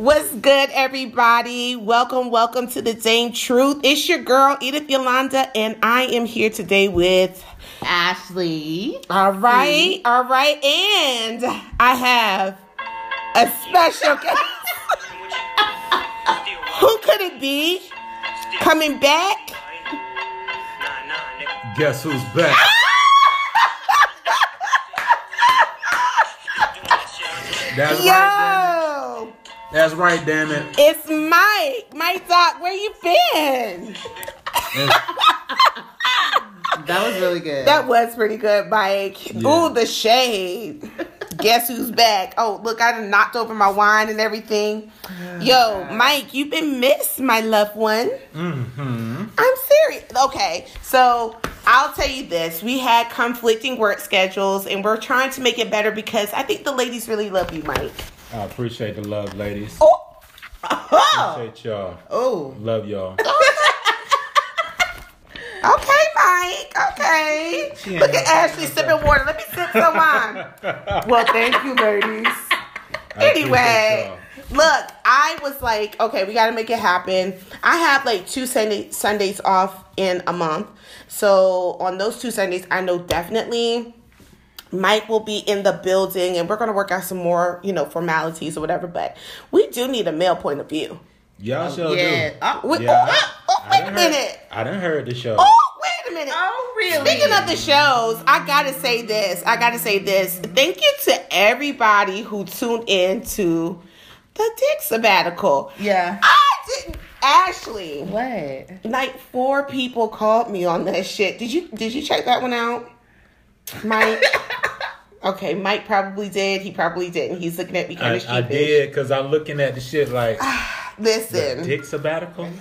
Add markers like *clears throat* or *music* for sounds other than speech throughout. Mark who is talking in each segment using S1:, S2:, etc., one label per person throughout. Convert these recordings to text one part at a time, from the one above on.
S1: What's good, everybody? Welcome, welcome to the Dame Truth. It's your girl, Edith Yolanda, and I am here today with
S2: Ashley.
S1: All right, all right, and I have a special guest. *laughs* Who could it be? Coming back?
S3: Guess who's back? *laughs* That's
S1: Yo,
S3: damn it. That's right, damn it.
S1: it's Mike. Mike Doc, where you been? *laughs*
S2: That was really good.
S1: That was pretty good, Mike.
S3: Yeah.
S1: Ooh, the shade. Guess who's back? Oh, look, I done knocked over my wine and everything. Yo, Mike, you've been missed, my loved one.
S3: Mm-hmm.
S1: I'm serious. Okay, so I'll tell you this. We had conflicting work schedules and we're trying to make it better because I think the ladies really love you, Mike.
S3: I appreciate the love, ladies.
S1: Oh!
S3: Appreciate y'all.
S2: oh,
S3: Love y'all. *laughs*
S1: Okay, Mike. Okay. Look at Ashley sipping water. Let me sip some wine. *laughs* well, thank you, ladies. Anyway, look, I was like, okay, we got to make it happen. I have like two Sunday, Sundays off in a month. So on those two Sundays, I know definitely Mike will be in the building and we're going to work out some more, you know, formalities or whatever. But we do need a male point of view.
S3: Y'all um, sure
S2: yeah.
S3: Uh, do.
S2: Oh,
S1: We-
S3: Yeah,
S1: oh, oh
S3: I- oh,
S1: wait a
S3: done heard-
S1: minute.
S3: I done heard the show.
S1: Oh, wait a minute.
S2: oh, really?
S1: Speaking of the shows, I gotta say this. I gotta say this. Thank you to everybody who tuned in to the Dick Sabbatical.
S2: yeah.
S1: I didn't. Ashley,
S2: What?
S1: like four people called me on that shit. Did you Did you check that one out, Mike? *laughs* okay, Mike probably did. He probably didn't. He's looking at me kind
S3: I,
S1: of sheepish.
S3: I did because I'm looking at the shit like *sighs*
S1: Listen.
S3: dick sabbatical. *laughs*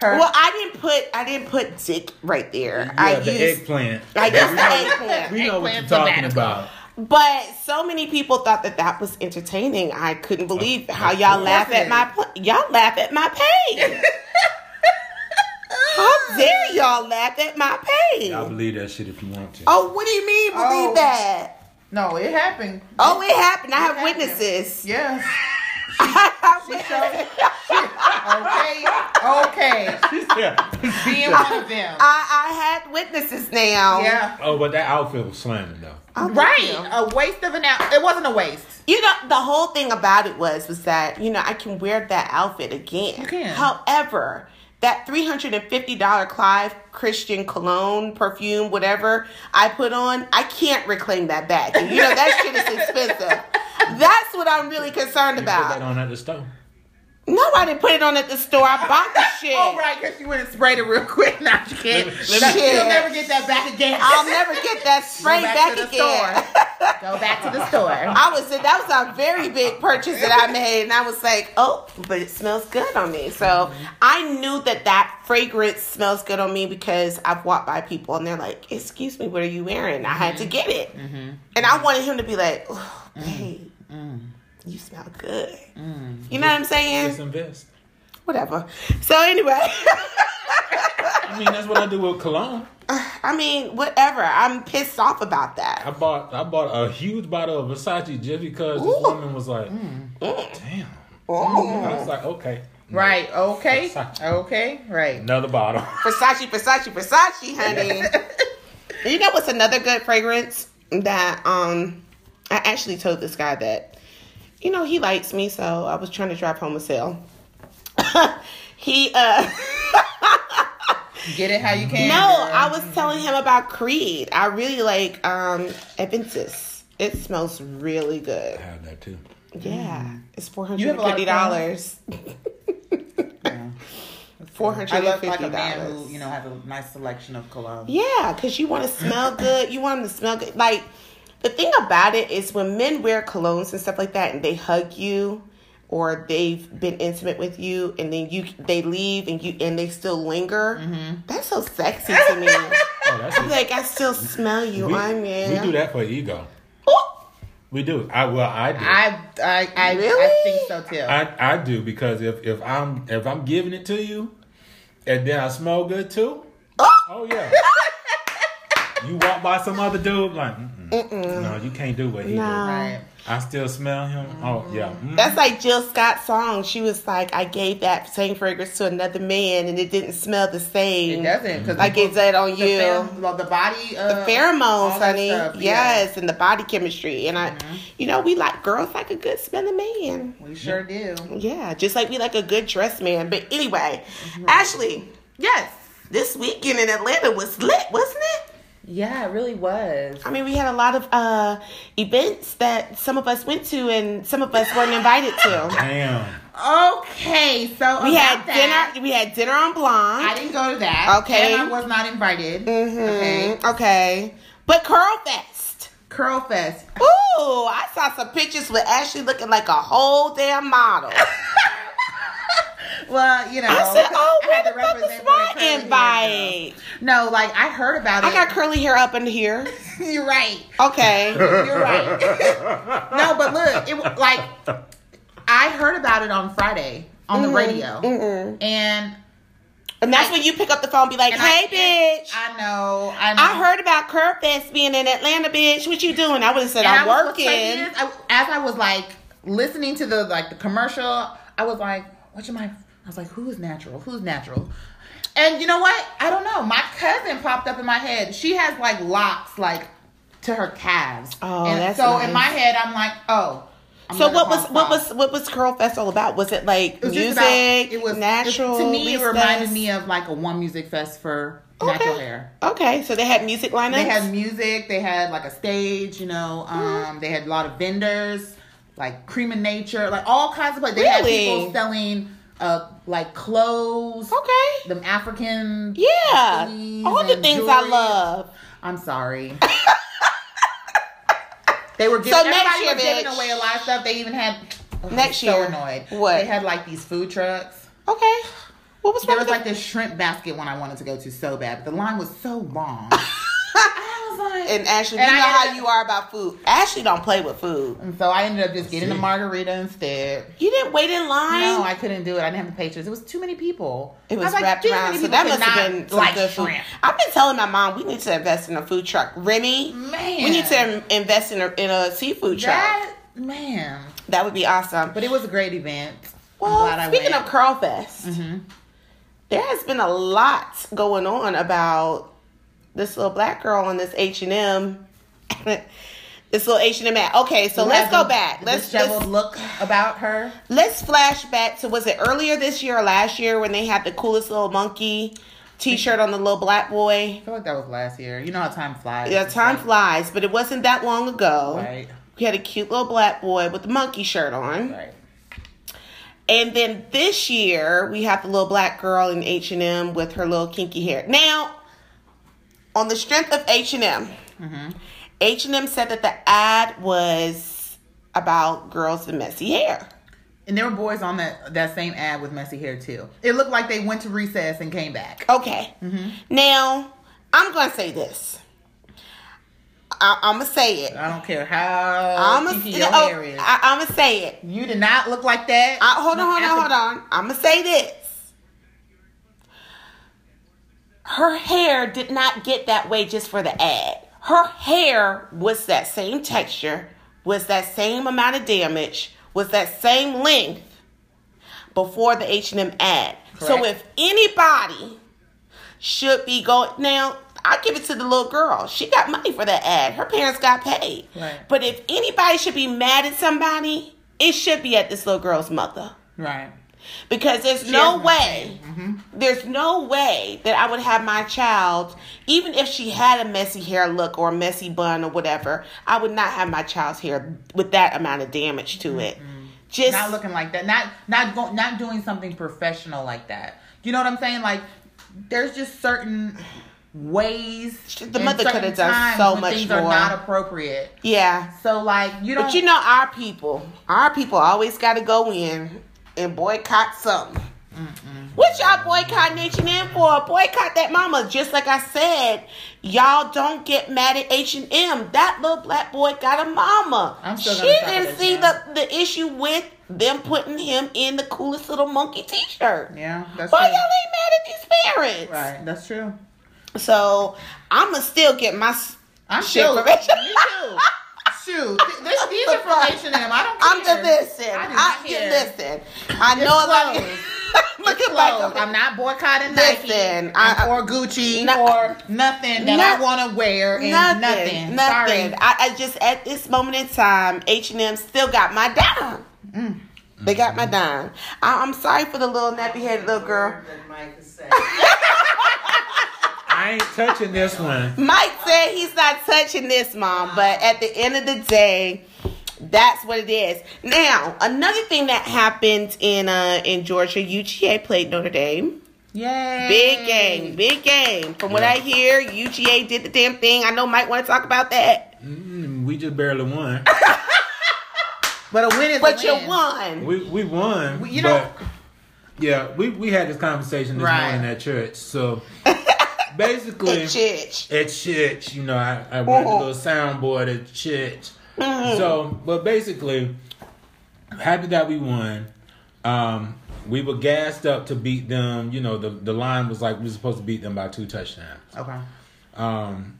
S2: Her.
S1: Well, I didn't put I didn't put dick right there. I
S3: the
S1: used
S3: eggplant.
S1: I used the
S3: we know,
S1: eggplant.
S3: we know what you're talking
S2: sabbatical.
S3: about.
S1: But so many people thought that that was entertaining. I couldn't believe
S3: Of-
S1: how y'all
S3: course
S1: laugh at my pl- y'all laugh at my pain. *laughs* how dare y'all laugh at my pain?
S3: Y'all believe that shit if you want to.
S1: Oh, what do you mean believe
S2: Oh.
S1: that?
S2: No, it happened.
S1: Oh, it happened. I have
S2: happened.
S1: witnesses.
S2: Yes. *laughs*
S1: I have
S2: She
S1: witnesses.
S2: showed. Okay. Okay.
S3: Yeah.
S2: Being one of them.
S1: I, I had witnesses now.
S2: yeah.
S3: Oh, but that outfit was slamming though.
S1: Oh,
S2: Right.
S1: you.
S2: A waste of an hour. It wasn't a waste.
S1: You know, the whole thing about it was was that you know I can wear that outfit again.
S2: You can.
S1: However, that three hundred and fifty dollar Clive Christian cologne perfume, whatever I put on, I can't reclaim that back. And you know that shit is *laughs* expensive. That's what I'm really concerned
S3: You put that
S1: about.
S3: on at the stove.
S1: No, I didn't put it on at the store. I bought the *laughs* shit.
S2: Oh, right, because you went and sprayed it real quick. Now you can't.
S3: Let me-
S2: That-
S1: Shit.
S2: You'll never get that back again.
S1: I'll never get that *laughs* spray
S2: Go back,
S1: back,
S2: to the
S1: again.
S2: store. Go back to the store. *laughs*
S1: I was that was a very big purchase that I made, and I was like, oh, but it smells good on me. So I knew that that fragrance smells good on me because I've walked by people and they're like, excuse me, what are you wearing? I had to mm-hmm. get it, mm-hmm. and I mm-hmm. wanted him to be like, oh, babe, you smell good. You know what I'm saying?
S3: Just invest.
S1: Whatever. So anyway,
S3: I mean, that's what I do with cologne.
S1: I mean, whatever. I'm pissed off about that.
S3: I
S1: that.
S3: bought I bought a huge bottle of Versace just because this woman was like,
S1: Mm.
S3: damn.
S1: Oh.
S3: I was like, okay.
S2: Right. Okay.
S3: Versace.
S2: Okay. Right.
S3: Another bottle.
S1: Versace, Versace, Versace, honey. *laughs* you know what's another good fragrance that um I actually told this guy that you know he likes me, so I was trying to drive home a sale. *laughs* he uh
S2: Get it how you can.
S1: no,
S2: girl.
S1: I was telling him about Creed. I really like um Aventus. It smells really good.
S3: I have that too.
S1: Yeah, it's four
S2: You have
S1: and
S2: a lot
S1: fifty dollars. *laughs*
S2: Yeah.
S1: Four hundred
S2: I
S1: and
S2: look
S1: fifty
S2: like a man
S1: dollars.
S2: who, you know, has a nice selection of cologne.
S1: Yeah, because you want to smell good. You want them to smell good. Like, the thing about it is when men wear colognes and stuff like that and they hug you or they've been intimate with you and then you they leave and you and they still linger, mm-hmm. that's so sexy to me. *laughs*
S3: Oh, that's
S1: I'm like, I still smell you.
S3: we,
S1: I'm in.
S3: we do that for ego. We do. I well, I do.
S2: I, I, I,
S1: Really?
S2: I think so too.
S3: I, I do because if, if I'm if I'm giving it to you, and then I smell good too.
S1: Oh.
S3: Oh yeah. *laughs* You walk by some other dude, like, Mm-mm. no, you can't do what he
S1: No.
S3: do.
S2: Right.
S3: I still smell him. Oh yeah. Mm.
S1: That's like Jill Scott's song. She was like, I gave that same fragrance to another man and it didn't smell the same.
S2: It doesn't because
S1: Like it did on
S2: the,
S1: you.
S2: pher- well, the body, uh,
S1: the pheromones, honey.
S2: stuff, yeah.
S1: yes, and the body chemistry. And I, you know, we like girls like a good smelling man.
S2: we sure do.
S1: Yeah, just like we like a good dressed man. But anyway, Ashley,
S2: Yes.
S1: this weekend in Atlanta was lit, wasn't it?
S2: Yeah, it really was.
S1: I mean, we had a lot of uh, events that some of us went to and some of us weren't invited to. *laughs*
S3: Damn.
S2: Okay, so
S1: We
S2: about
S1: had
S2: that,
S1: dinner. We had dinner on Blonde.
S2: I didn't go to that.
S1: Okay.
S2: and I was not invited.
S1: hmm
S2: Okay,
S1: Okay. But Curl Fest.
S2: Curl Fest.
S1: Ooh, I saw some pictures with Ashley looking like a whole damn model. *laughs*
S2: Well, you know,
S1: I said, "Oh,
S2: I had to represent the
S1: my invite?
S2: No, like I heard about it.
S1: I got curly hair up in here. *laughs*
S2: You're right.
S1: Okay. *laughs*
S2: You're right. *laughs* no, but look, it like I heard about it on Friday on the mm-hmm. radio,
S1: Mm-mm.
S2: and
S1: And that's when you pick up the phone and be like, hey,
S2: I,
S1: bitch.
S2: I know, I know.
S1: I heard about Curl Fest being in Atlanta, bitch. What you doing? I would have said,
S2: And
S1: I'm
S2: I was- what's crazy
S1: working.
S2: is, I, as I was like listening to the like the commercial, I was like, "What am I?" I was like, "Who is natural? Who's natural?" And you know what? I don't know. My cousin popped up in my head. She has like locks like to her calves.
S1: Oh,
S2: and
S1: that's
S2: so
S1: nice.
S2: in my head, I'm like, "Oh." I'm
S1: So what was what was what was Curl Fest all about? Was it like
S2: It was
S1: music,
S2: about- it was
S1: natural?
S2: to me, it reminded me of like a one music fest for natural hair.
S1: Okay, so they had music lineups.
S2: They had music. They had like a stage. You know,
S1: Mm-hmm.
S2: um, they had a lot of vendors, like Cream of Nature, like all kinds of. Like they had people selling, uh, like clothes.
S1: okay.
S2: Them African.
S1: Yeah, all the things I love.
S2: I'm sorry. *laughs* they were giving.
S1: So
S2: everybody
S1: year,
S2: was giving away a lot of stuff. They even had. oh,
S1: Next
S2: I'm so annoyed.
S1: What?
S2: They had like these food trucks.
S1: Okay, what was
S2: There was like this shrimp basket one I wanted to go to so bad, but the line was so long. I *laughs*
S1: And Ashley,
S2: And
S1: you
S2: I
S1: know how
S2: ended-
S1: you are about food. Ashley don't play with food.
S2: And so I ended up just getting a margarita instead.
S1: You didn't wait in line.
S2: No, I couldn't do it. I didn't have the patience. It was too many people.
S1: It
S2: I
S1: was
S2: like,
S1: wrapped around, so that must have been some
S2: like
S1: good food.
S2: shrimp.
S1: I've been telling my mom we need to invest in a food truck. Remy,
S2: Man,
S1: we need to invest in a in a seafood truck.
S2: that man.
S1: That would be awesome.
S2: But it was a great event.
S1: Well,
S2: I'm glad I
S1: speaking of Curl Fest,
S2: Mhm.
S1: there has been a lot going on about this little black girl on this H and M. *laughs* This little H and M. Okay, so let's go back. Let's let's,
S2: look about her.
S1: let's flash back to was it earlier this year or last year when they had the coolest little monkey T-shirt on the little black boy.
S2: I feel like that was last year. You know how time flies.
S1: Yeah, time
S2: like-
S1: flies, but it wasn't that long ago.
S2: Right.
S1: We had a cute little black boy with the monkey shirt on.
S2: Right.
S1: And then this year we have the little black girl in H and M with her little kinky hair. Now, on the strength of H and M, H and M said that the ad was about girls with messy hair.
S2: And there were boys on that that same ad with messy hair too. It looked like they went to recess and came back.
S1: Okay. Mm-hmm. Now, I'm gonna say this. I, I'm gonna say it.
S2: I don't care how
S1: I'm gonna.
S2: your
S1: Oh,
S2: hair is.
S1: I, I'm gonna say it.
S2: you did not look like that.
S1: I, hold on, hold on, hold on. I'm gonna say this. Her hair did not get that way just for the ad. Her hair was that same texture, was that same amount of damage, was that same length before the H&M ad. So if anybody should be going now, I give it to the little girl. She got money for that ad. Her parents got paid.
S2: Right.
S1: But if anybody should be mad at somebody, it should be at this little girl's mother.
S2: Right.
S1: Because there's
S2: She
S1: no way,
S2: been mm-hmm.
S1: there's no way that I would have my child, even if she had a messy hair look or a messy bun or whatever, I would not have my child's hair with that amount of damage to it. Mm-hmm. Just
S2: Not looking like that. Not not go, not doing something professional like that. You know what I'm saying? Like there's just certain ways.
S1: The mother coulda done so much
S2: things
S1: more.
S2: are not appropriate.
S1: yeah.
S2: So like you don't.
S1: But you know our people, our people always got to go in and boycott something. What y'all boycotting H&M for? Boycott that mama. Just like I said, y'all don't get mad at H&M. That little black boy got a mama. She didn't see the, the issue with them putting him in the coolest little monkey t-shirt.
S2: Yeah, that's
S1: Why
S2: true.
S1: y'all ain't mad at these parents?
S2: Right. That's true.
S1: So I'ma still get my
S2: I'm
S1: shit
S2: still, me *laughs*
S1: information.
S2: too. Shoot, th- this, these *laughs* information them. I don't care.
S1: I'm just listen.
S2: I do
S1: I,
S2: not care.
S1: listen. I
S2: It's
S1: know a lot.
S2: clothes. *laughs*
S1: Look at my
S2: clothes. I'm not boycotting
S1: Listen,
S2: Nike
S1: I- I-
S2: or Gucci
S1: No-
S2: or nothing that
S1: Not-
S2: I want to wear and
S1: nothing,
S2: nothing.
S1: nothing.
S2: Sorry.
S1: I, I just at this moment in time, H and M still got my dime.
S2: Mm.
S1: They got my dime. I, I'm sorry for the little nappy headed little girl. *laughs*
S4: That Mike is saying.
S3: I ain't touching this one.
S1: Mike said he's not touching this, mom. But at the end of the day, that's what it is. Now, another thing that happened in uh in Georgia, UGA played Notre Dame.
S2: Yay.
S1: Big game, big game. From what
S3: Yeah.
S1: I hear, UGA did the damn thing. I know Mike want to talk about that,
S3: Mm, we just barely won. *laughs*
S2: But a win is
S1: but
S2: a
S1: you
S2: win.
S1: won.
S3: We we won.
S2: You know-
S3: but, yeah, we we had this conversation this
S2: Right.
S3: morning at church. So *laughs* basically,
S1: At church.
S3: at church, you know, I, I run the
S1: Mhm.
S3: little soundboard at church.
S1: Mhm.
S3: So, but basically, happy that we won. Um, we were gassed up to beat them. You know, the the line was like we were supposed to beat them by two touchdowns.
S2: Okay.
S3: Um,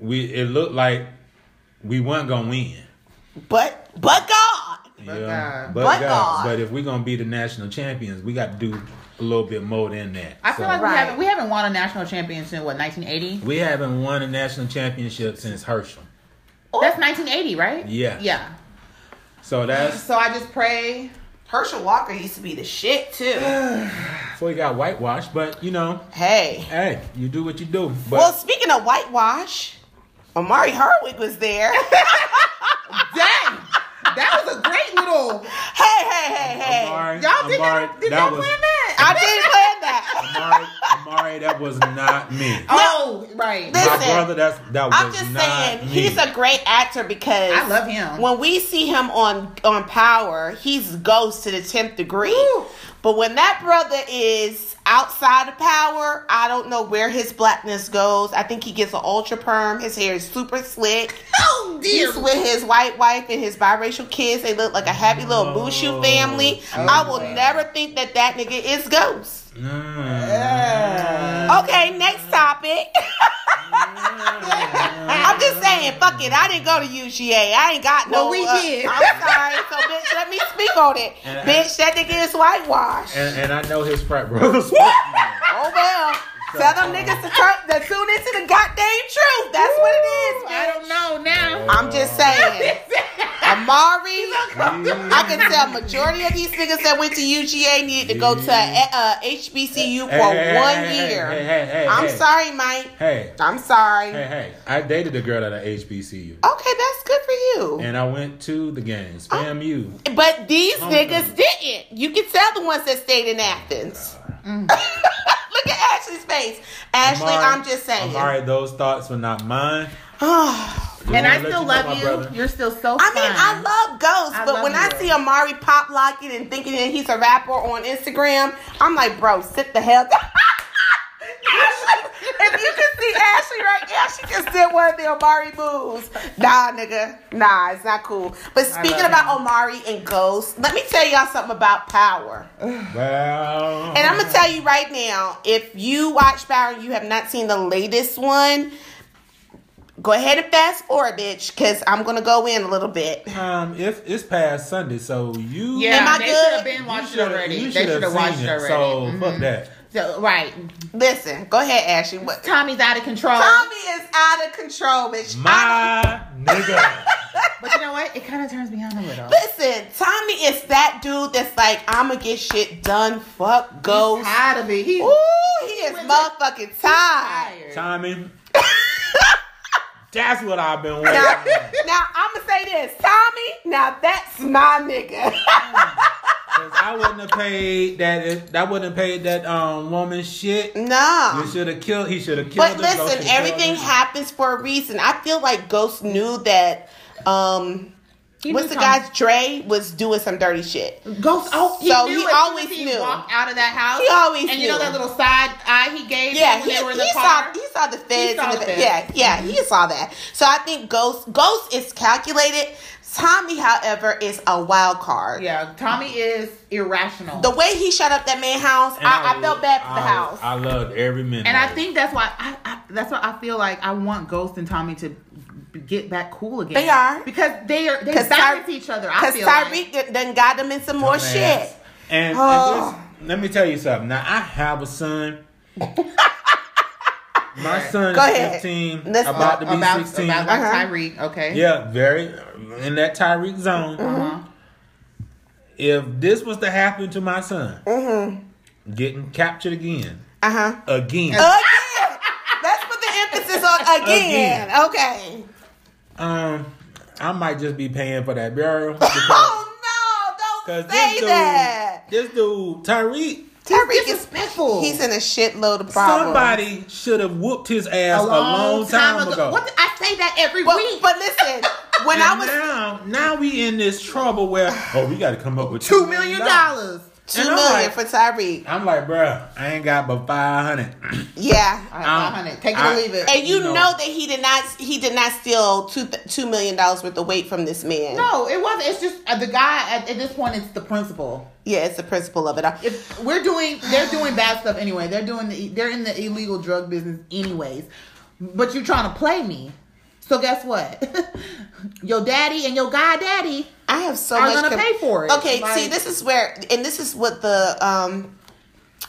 S3: we it looked like we weren't gonna win.
S1: But but God.
S2: But God.
S3: but
S1: But
S3: God.
S1: God.
S3: But if we're gonna be the national champions, we got to do a little bit more than that.
S2: I feel
S3: So,
S2: like we
S1: Right.
S2: haven't we haven't won a national championship since what 1980.
S3: we haven't won a national championship since Herschel.
S2: Oh, that's 1980, right?
S3: Yeah.
S2: Yeah.
S3: So that's
S2: So I just pray.
S1: Herschel Walker used to be the shit too. *sighs*
S3: before he got whitewashed. But you know,
S1: hey.
S3: hey, you do what you do. But
S1: Well, speaking of whitewash, Omari Hardwick was there. *laughs*
S2: Dang, that was a great little.
S1: hey, hey, hey, hey.
S3: Omari,
S2: Y'all did
S3: Omari,
S2: not did
S3: that
S2: y'all
S3: was
S2: plan that?
S1: I didn't plan that.
S3: Omari, Omari, that was not me.
S2: Oh, right.
S1: Listen,
S3: My brother, that's that was
S1: I'm just saying
S3: me.
S1: he's a great actor because
S2: I love him.
S1: When we see him on on Power, he's Ghost to the tenth degree.
S2: Woo.
S1: But when that brother is outside of Power, I don't know where his blackness goes. I think he gets an ultra perm. His hair is super slick.
S2: Oh
S1: He's with his white wife and his biracial kids. They look like a happy little
S3: Oh.
S1: Mushu family.
S2: Oh,
S1: I will
S2: wow.
S1: never think that that nigga is Ghost.
S3: Mm.
S1: Okay, next topic. I'm just saying, fuck it. I didn't go to UGA. I ain't got no.
S2: Well, we
S1: uh,
S2: did.
S1: I'm sorry. So, bitch, let me speak on it.
S3: And-
S1: bitch, that nigga is whitewashed.
S3: And, and I know his frat *laughs* brothers.
S1: oh well. Tell them niggas to, turn, to tune into the goddamn truth. That's what it is,
S2: I don't know now.
S1: I'm just saying. *laughs* Omari, I can tell majority of these niggas that went to UGA needed to go to a, uh, HBCU for
S3: Hey,
S1: one
S3: hey,
S1: year.
S3: Hey, hey, hey,
S1: I'm sorry, Mike.
S3: Hey,
S1: I'm sorry.
S3: hey, hey. I dated a girl at a HBCU.
S1: Okay, that's good for you.
S3: And I went to the games.
S1: Oh.
S3: FAMU.
S1: But these niggas didn't. You can tell the ones that stayed in Athens. *laughs* Look at Ashley's face. Ashley,
S3: Omari-
S1: I'm just saying.
S3: Omari, those thoughts were not mine. *sighs*
S1: I
S3: Just
S2: And I still
S3: know,
S2: love you.
S3: brother.
S2: You're still so
S1: funny.
S2: I mean.
S1: I love Ghost,
S2: I
S1: but
S2: love
S1: when I see Omari pop locking and thinking that he's a rapper on Instagram, I'm like, bro, sit the hell down. *laughs* if you can see Ashley right now, she just did one of the Omari moves. Nah, nigga. Nah, it's not cool. But speaking
S2: love
S1: about Omari and Ghost, let me tell y'all something about power.
S3: Well,
S1: And I'm gonna tell you right now, if you watch Power and you have not seen the latest one, go ahead and fast forward, bitch, because I'm gonna go in a little bit.
S3: um, if it's past Sunday, so you
S2: Yeah,
S1: Am I
S2: they
S1: good?
S2: should have been
S3: you
S2: watched it already.
S3: You
S2: They
S3: should
S2: should have watched it already.
S3: So fuck
S2: Mhm.
S3: that.
S2: So, right.
S1: Listen, go ahead, Ashley. What?
S2: Tommy's out of control.
S1: Tommy is out of control, bitch.
S3: My nigga. *laughs*
S2: But you know what? It kind of turns me on a little.
S1: Listen, Tommy is that dude that's like, I'ma get shit done. Fuck Ghost.
S2: He's tired of it. He's
S1: Ooh, he is motherfucking tired.
S2: tired.
S3: Tommy. *laughs* That's what I've been
S1: Now,
S3: waiting.
S1: now I'm gonna say this, Tommy. Now that's my nigga.
S3: Oh *laughs* Cause I wouldn't have paid that. That wouldn't have paid that um woman shit.
S1: no.
S3: You should have killed. He should have killed.
S1: But listen,
S3: Ghost should've killed
S1: everything happens for a reason. I feel like Ghost knew that um
S2: He
S1: What's the
S2: Tommy-
S1: guy's Dre was doing some dirty shit.
S2: Ghost. Oh, he
S1: So
S2: knew
S1: he
S2: as
S1: always
S2: he
S1: knew.
S2: Walked out of that house.
S1: He always knew.
S2: And you know that little side eye he gave.
S1: Yeah,
S2: them when
S1: he,
S2: they were in the
S1: he
S2: car.
S1: saw he saw the feds.
S2: saw
S1: and
S2: the
S1: the,
S2: feds.
S1: Yeah, yeah, he mm-hmm. saw that. So I think Ghost Ghost is calculated. Tommy, however, is a wild card.
S2: Yeah, Tommy is irrational.
S1: The way he shut up that man house,
S3: And
S1: I, I felt bad for the
S3: I-
S1: house.
S3: I loved every minute.
S2: and I think that's why I, I that's why I feel like I want Ghost and Tommy to b- get back cool again.
S1: They are.
S2: because they are they
S1: 'Cause
S2: balance
S1: Ty-
S2: each other. I
S1: Because
S2: feel like.
S1: Tariq done- done got them in some more
S3: Dumbass.
S1: shit.
S3: And,
S1: Oh.
S3: and this, let me tell you something. Now I have a son. *laughs* My son
S1: Go
S3: is
S1: ahead.
S3: 15,
S1: Let's-
S3: about to be
S2: about,
S3: 16.
S2: about like
S1: Uh-huh.
S2: Tariq. Okay.
S3: yeah, very in that Tariq zone.
S2: Uh-huh.
S3: If this was to happen to my son,
S1: Mm-hmm.
S3: getting captured again,
S1: Uh huh.
S3: again,
S1: Again. Let's put the emphasis on again. Okay.
S3: Um, I might just be paying for that burial *laughs* because
S1: Oh no! Don't say
S3: this dude,
S1: that.
S3: this dude, Tariq,
S1: Tariq is
S2: disrespectful.
S1: He's in a shitload of problems.
S3: somebody should have whooped his ass
S2: a long,
S3: time, ago.
S2: What the- I say that every
S1: But,
S2: week.
S1: but listen, when I was
S3: now, now we in this trouble where oh, we got to come up with
S2: Two million dollars.
S1: Two
S3: and I'm
S1: million
S3: like-
S1: for Tariq,
S3: I'm like, bruh, I ain't got but five hundred.
S1: yeah.
S2: All right,
S3: Um,
S2: 500. Take it
S3: I-
S2: or leave it.
S1: And you
S3: You
S1: know,
S3: know.
S1: that he did not he did not steal two two million dollars worth of weight from this man.
S2: no, it wasn't. It's just uh, the guy. At, at this point, it's the principal.
S1: Yeah, it's the principle of it all.
S2: If we're doing, they're doing bad stuff anyway. They're doing the, they're in the illegal drug business anyways. But you're trying to play me. So guess what? *laughs* your daddy and your god daddy
S1: I have so
S2: are
S1: much
S2: gonna pay for it.
S1: Okay,
S2: Like-
S1: see, this is where, and this is what the um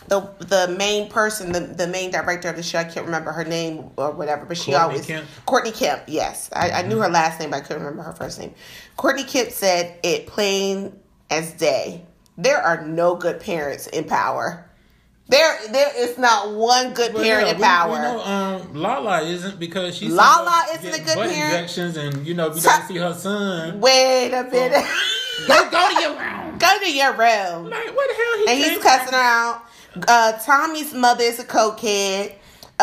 S1: the the main person, the the main director of the show, I can't remember her name or whatever, but she
S3: Courtney
S1: always
S3: Kemp?
S1: Courtney Kemp. Yes, I, I knew her last name, but I couldn't remember her first name. Courtney Kemp said it plain as day. There are no good parents in power. There, there is not one good
S3: Well,
S1: parent
S3: yeah,
S1: in
S3: we-
S1: power.
S3: We, know um, Lala isn't because she's
S1: Lala isn't a good
S3: butt
S1: parent.
S3: injections and you know we
S1: So-
S3: got to see her son.
S1: Wait a minute. *laughs*
S2: go go to your room.
S1: Go to your room.
S3: Like what the hell he
S1: and he's cussing her out. Uh, Tommy's mother is a cokehead.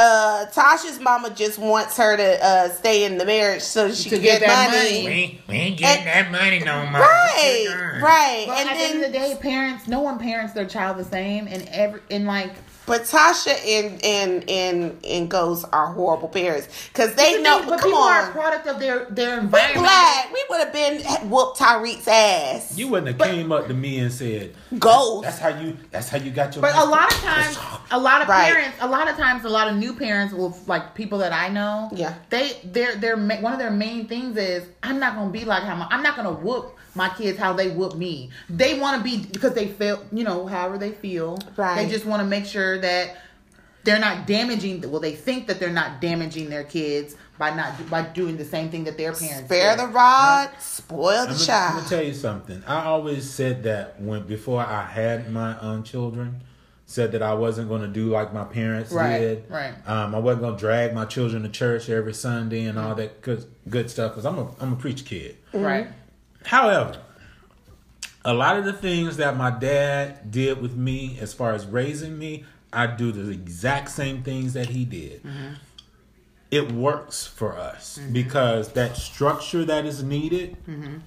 S1: Uh, Tasha's mama just wants her to uh, stay in the marriage so she
S2: To
S1: can
S2: get
S1: get,
S2: that
S1: money.
S2: money.
S3: We ain't, we ain't getting
S1: And-
S3: that money no more.
S1: Right, right.
S2: But
S1: and
S2: at the end of the day, parents, no one parents their child the same, and every and like
S1: but Tasha and and and and Ghost are horrible parents because they
S2: But
S1: know.
S2: they- but
S1: come
S2: people are a product of their their
S1: we
S2: environment.
S1: black. We would have been whooped Tariq's ass.
S3: You wouldn't have
S2: But-
S3: came up to me and said,
S1: Ghost.
S3: "That's how you. That's how you got your."
S2: But a lot of times, a lot of
S1: Right.
S2: parents, a lot of times, a lot of new parents will like people that I know.
S1: Yeah.
S2: they their their ma- one of their main things is I'm not gonna be like how my, I'm not gonna whoop my kids how they whoop me. They want to be because they feel you know however they feel.
S1: Right.
S2: They just want to make sure that they're not damaging. Well, they think that they're not damaging their kids by not by doing the same thing that their parents.
S1: Spare
S2: did.
S1: the rod, spoil the
S3: I'm
S1: child.
S3: gonna tell you something. I always said that when before I had my own children, said that I wasn't going to do like my parents
S2: Right,
S3: did.
S2: right.
S3: Um, I wasn't going to drag my children to church every Sunday and all that good good stuff because I'm a I'm a preach kid.
S2: right.
S3: However, a lot of the things that my dad did with me as far as raising me, I do the exact same things that he did. Mm-hmm. It works for us mm-hmm. because that structure that is needed, mm-hmm.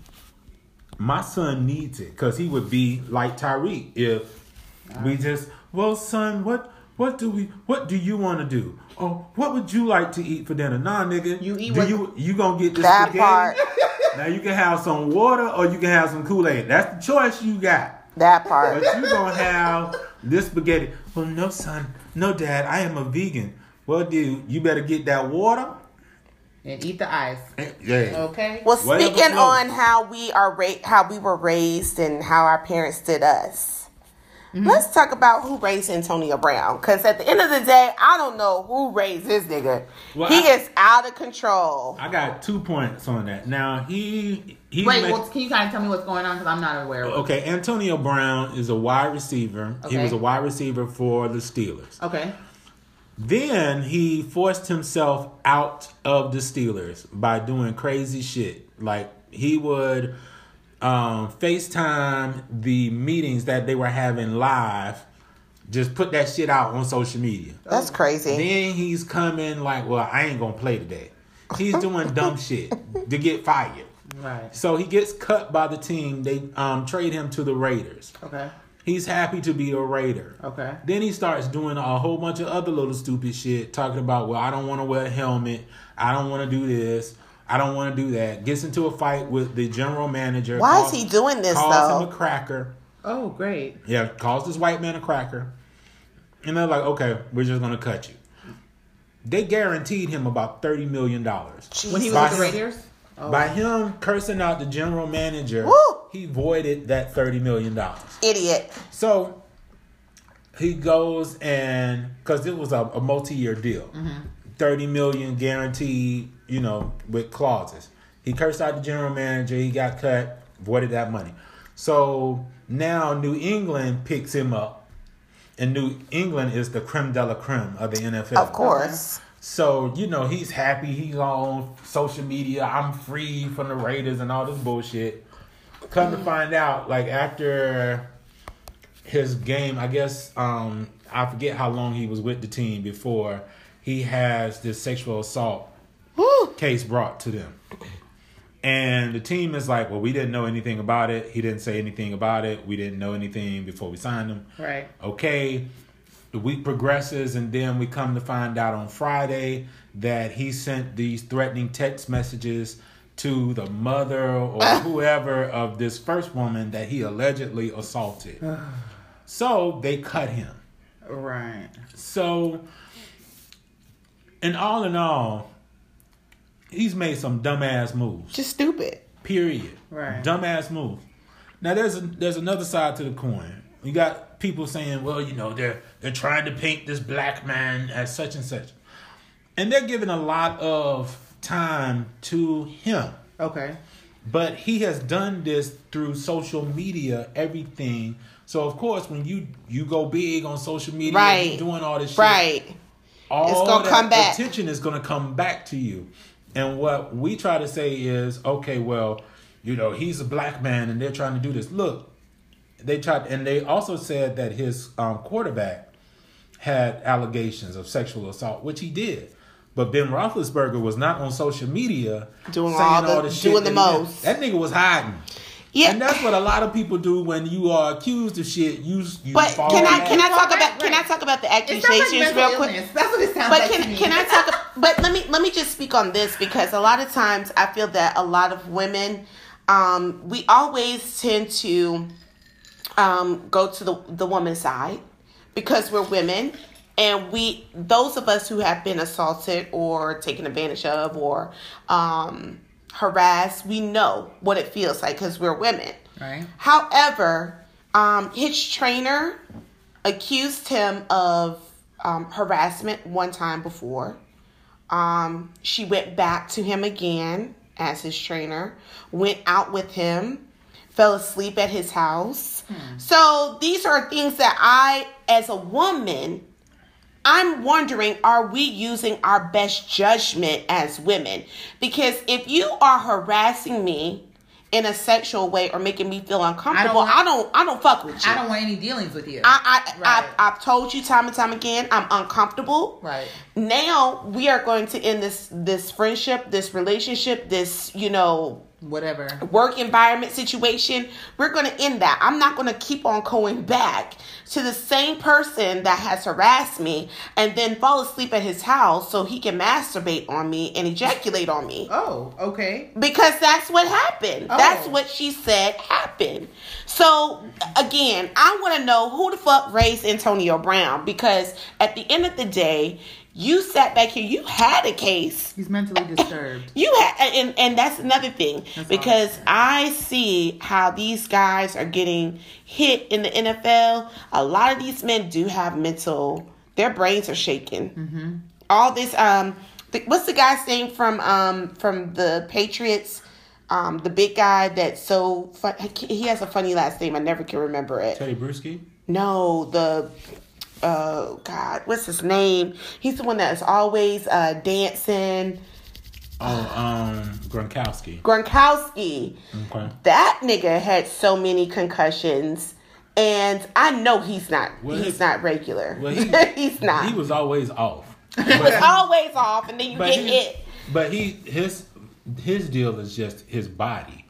S3: my son needs it because he would be like Tariq if we just, well, son, what what do we what do you want to do? Oh, what would you like to eat for dinner? Nah, nigga,
S2: You eat
S3: do
S2: what-
S3: you you gonna get this
S1: That
S3: spaghetti?
S1: part. *laughs*
S3: Now you can have some water or you can have some Kool Aid. That's the choice you got.
S1: That part.
S3: But you gonna have this spaghetti. Well, no, son, no, dad. I am a vegan. Well, dude, you better get that water.
S2: And eat the ice.
S3: Yeah.
S2: Okay.
S1: Well, speaking on how we are ra- how we were raised and how our parents did us,
S3: Mm-hmm.
S1: let's talk about who raised Antonio Brown. Because at the end of the day, I don't know who raised this nigga.
S3: Well,
S1: he
S3: I-
S1: is out of control.
S3: I got two points on that. Now he he
S2: Wait,
S3: make-
S2: well, can you kind of tell me what's going on? Because I'm not aware of it.
S3: okay. Antonio Brown is a wide receiver.
S2: Okay.
S3: He was a wide receiver for the Steelers.
S2: Okay.
S3: Then he forced himself out of the Steelers by doing crazy shit. Like he would um, FaceTime the meetings that they were having live, just put that shit out on social media.
S1: That's crazy.
S3: Then he's coming like, well, I ain't gonna play today. He's doing *laughs* dumb shit to get fired.
S2: Right.
S3: So he gets cut by the team. They um, trade him to the Raiders.
S2: Okay.
S3: He's happy to be a Raider.
S2: Okay.
S3: Then he starts doing a whole bunch of other little stupid shit, talking about, well, I don't want to wear a helmet. I don't want to do this. I don't want to do that. Gets into a fight with the general manager.
S1: Why
S3: calls-
S1: is he doing this
S3: calls
S1: though?
S3: him a cracker.
S2: Oh, great.
S3: Yeah, calls this white man a cracker. And they're like, okay, we're just going to cut you. They guaranteed him about $30 million.
S2: When he was
S3: By
S2: with the
S3: him-
S2: Raiders. Oh.
S3: By him cursing out the general manager,
S1: Woo!
S3: he voided that $30 million.
S1: Idiot.
S3: So he goes and because it was a, a multi-year deal, mm-hmm. Thirty million guaranteed, you know, with clauses. He cursed out the general manager. He got cut, voided that money. So now New England picks him up, and New England is the creme de la creme of the NFL.
S1: Of course.
S3: So you know he's happy. He's on social media. I'm free from the Raiders and all this bullshit. Come to find out, like after his game, I guess um, I forget how long he was with the team before he has this sexual assault case brought to them. And the team is like, well, we didn't know anything about it. He didn't say anything about it. We didn't know anything before we signed him
S2: Right.
S3: okay the week progresses and then we come to find out on friday that he sent these threatening text messages to the mother or ah. whoever of this first woman that he allegedly assaulted *sighs* so they cut him
S2: Right.
S3: so and all in all he's made some dumbass moves
S1: Just stupid.
S3: Period.
S2: Right.
S3: Dumbass move. Now there's a, there's another side to the coin. You got people saying, well, you know, they're they're trying to paint this black man as such and such, and they're giving a lot of time to him.
S2: Okay.
S3: But he has done this through social media, everything. So of course, when you you go big on social media,
S1: Right.
S3: you're doing all this shit,
S1: Right.
S3: All
S1: It's gonna
S3: that
S1: come back.
S3: Attention is gonna come back to you. And what we try to say is, okay, well, you know, he's a black man, and they're trying to do this. Look, they tried, and they also said that his um, quarterback had allegations of sexual assault, which he did. But Ben Roethlisberger was not on social media
S1: Doing
S3: saying
S1: all the-
S3: shit
S1: doing the
S3: that
S1: most.
S3: That nigga was hiding.
S1: Yeah.
S3: And that's what a lot of people do when you are accused of shit. You, you
S1: But
S3: fall
S1: can I
S3: back.
S1: can I talk
S2: Right,
S1: about can I talk about the
S2: It sounds like
S1: accusations real quick?
S2: illness. That's what it sounds
S1: But
S2: like to
S1: can
S2: me.
S1: can I talk? *laughs* But let me let me just speak on this because a lot of times I feel that a lot of women, um, we always tend to um, go to the the woman's side because we're women, and we those of us who have been assaulted or taken advantage of or um, harassed, we know what it feels like because we're women.
S2: Right.
S1: However, um, his trainer accused him of um, harassment one time before. Um, she went back to him again as his trainer, went out with him, fell asleep at his house. So these are things that I, as a woman, I'm wondering are we using our best judgment as women? Because if you are harassing me in a sexual way or making me feel uncomfortable,
S2: want-
S1: I don't I don't fuck with you.
S2: I don't want any dealings with you.
S1: I, I,
S2: Right.
S1: I, I've told you time and time again, I'm uncomfortable.
S2: Right.
S1: Now we are going to end this this friendship, this relationship, this you know
S2: Whatever.
S1: work environment situation. We're going to end that. I'm not going to keep on going back to the same person that has harassed me and then fall asleep at his house so he can masturbate on me and ejaculate on me.
S2: Oh, okay.
S1: Because that's what happened.
S2: Oh.
S1: That's what she said happened. So again, I want to know who the fuck raised Antonio Brown because at the end of the day, you sat back here, you had a case.
S2: He's mentally disturbed. *laughs*
S1: You had, and and that's another thing
S2: That's
S1: because I see how these guys are getting hit in the NFL. A lot of these men do have mental; their brains are shaking.
S2: Mm-hmm.
S1: All this, um, th- what's the guy's name from um from the Patriots? Um, the big guy that's so fun. He has a funny last name. I never can remember it.
S3: Tedy Bruschi.
S1: No, the uh God, what's his name? He's the one that's always uh dancing.
S3: Oh, um, Gronkowski.
S1: Gronkowski.
S3: Okay.
S1: That nigga had so many concussions, and I know he's not.
S3: Well,
S1: he's not regular.
S3: Well, *laughs* he,
S1: he's not.
S3: He was always off. *laughs*
S1: He was always off, and then you get
S3: he,
S1: hit.
S3: But he his his deal is just his body,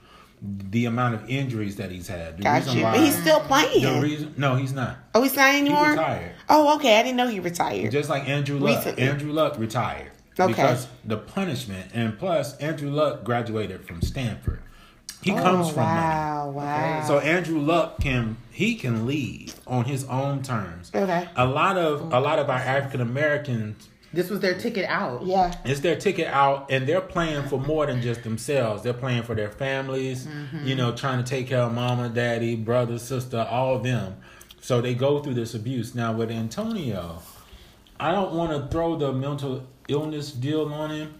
S3: the amount of injuries that he's had. The
S1: Got you.
S3: why-
S1: But he's still playing.
S3: reason. No, he's not.
S1: oh, he's not anymore.
S3: retired.
S1: Oh, okay. I didn't know he retired.
S3: Just like Andrew Luck.
S1: Recently.
S3: Andrew Luck retired.
S1: Okay.
S3: Because the punishment, and plus Andrew Luck graduated from Stanford. He oh, comes
S1: oh,
S3: from money.
S1: wow, wow.
S3: So Andrew Luck can he can leave on his own terms.
S1: Okay.
S3: A lot of a lot of our African Americans
S2: This was their ticket out.
S1: yeah.
S3: it's their ticket out and they're playing for more than just themselves. They're playing for their families, mm-hmm. you know, trying to take care of mama, daddy, brother, sister, all of them. So they go through this abuse. Now with Antonio, I don't want to throw the mental illness deal on him.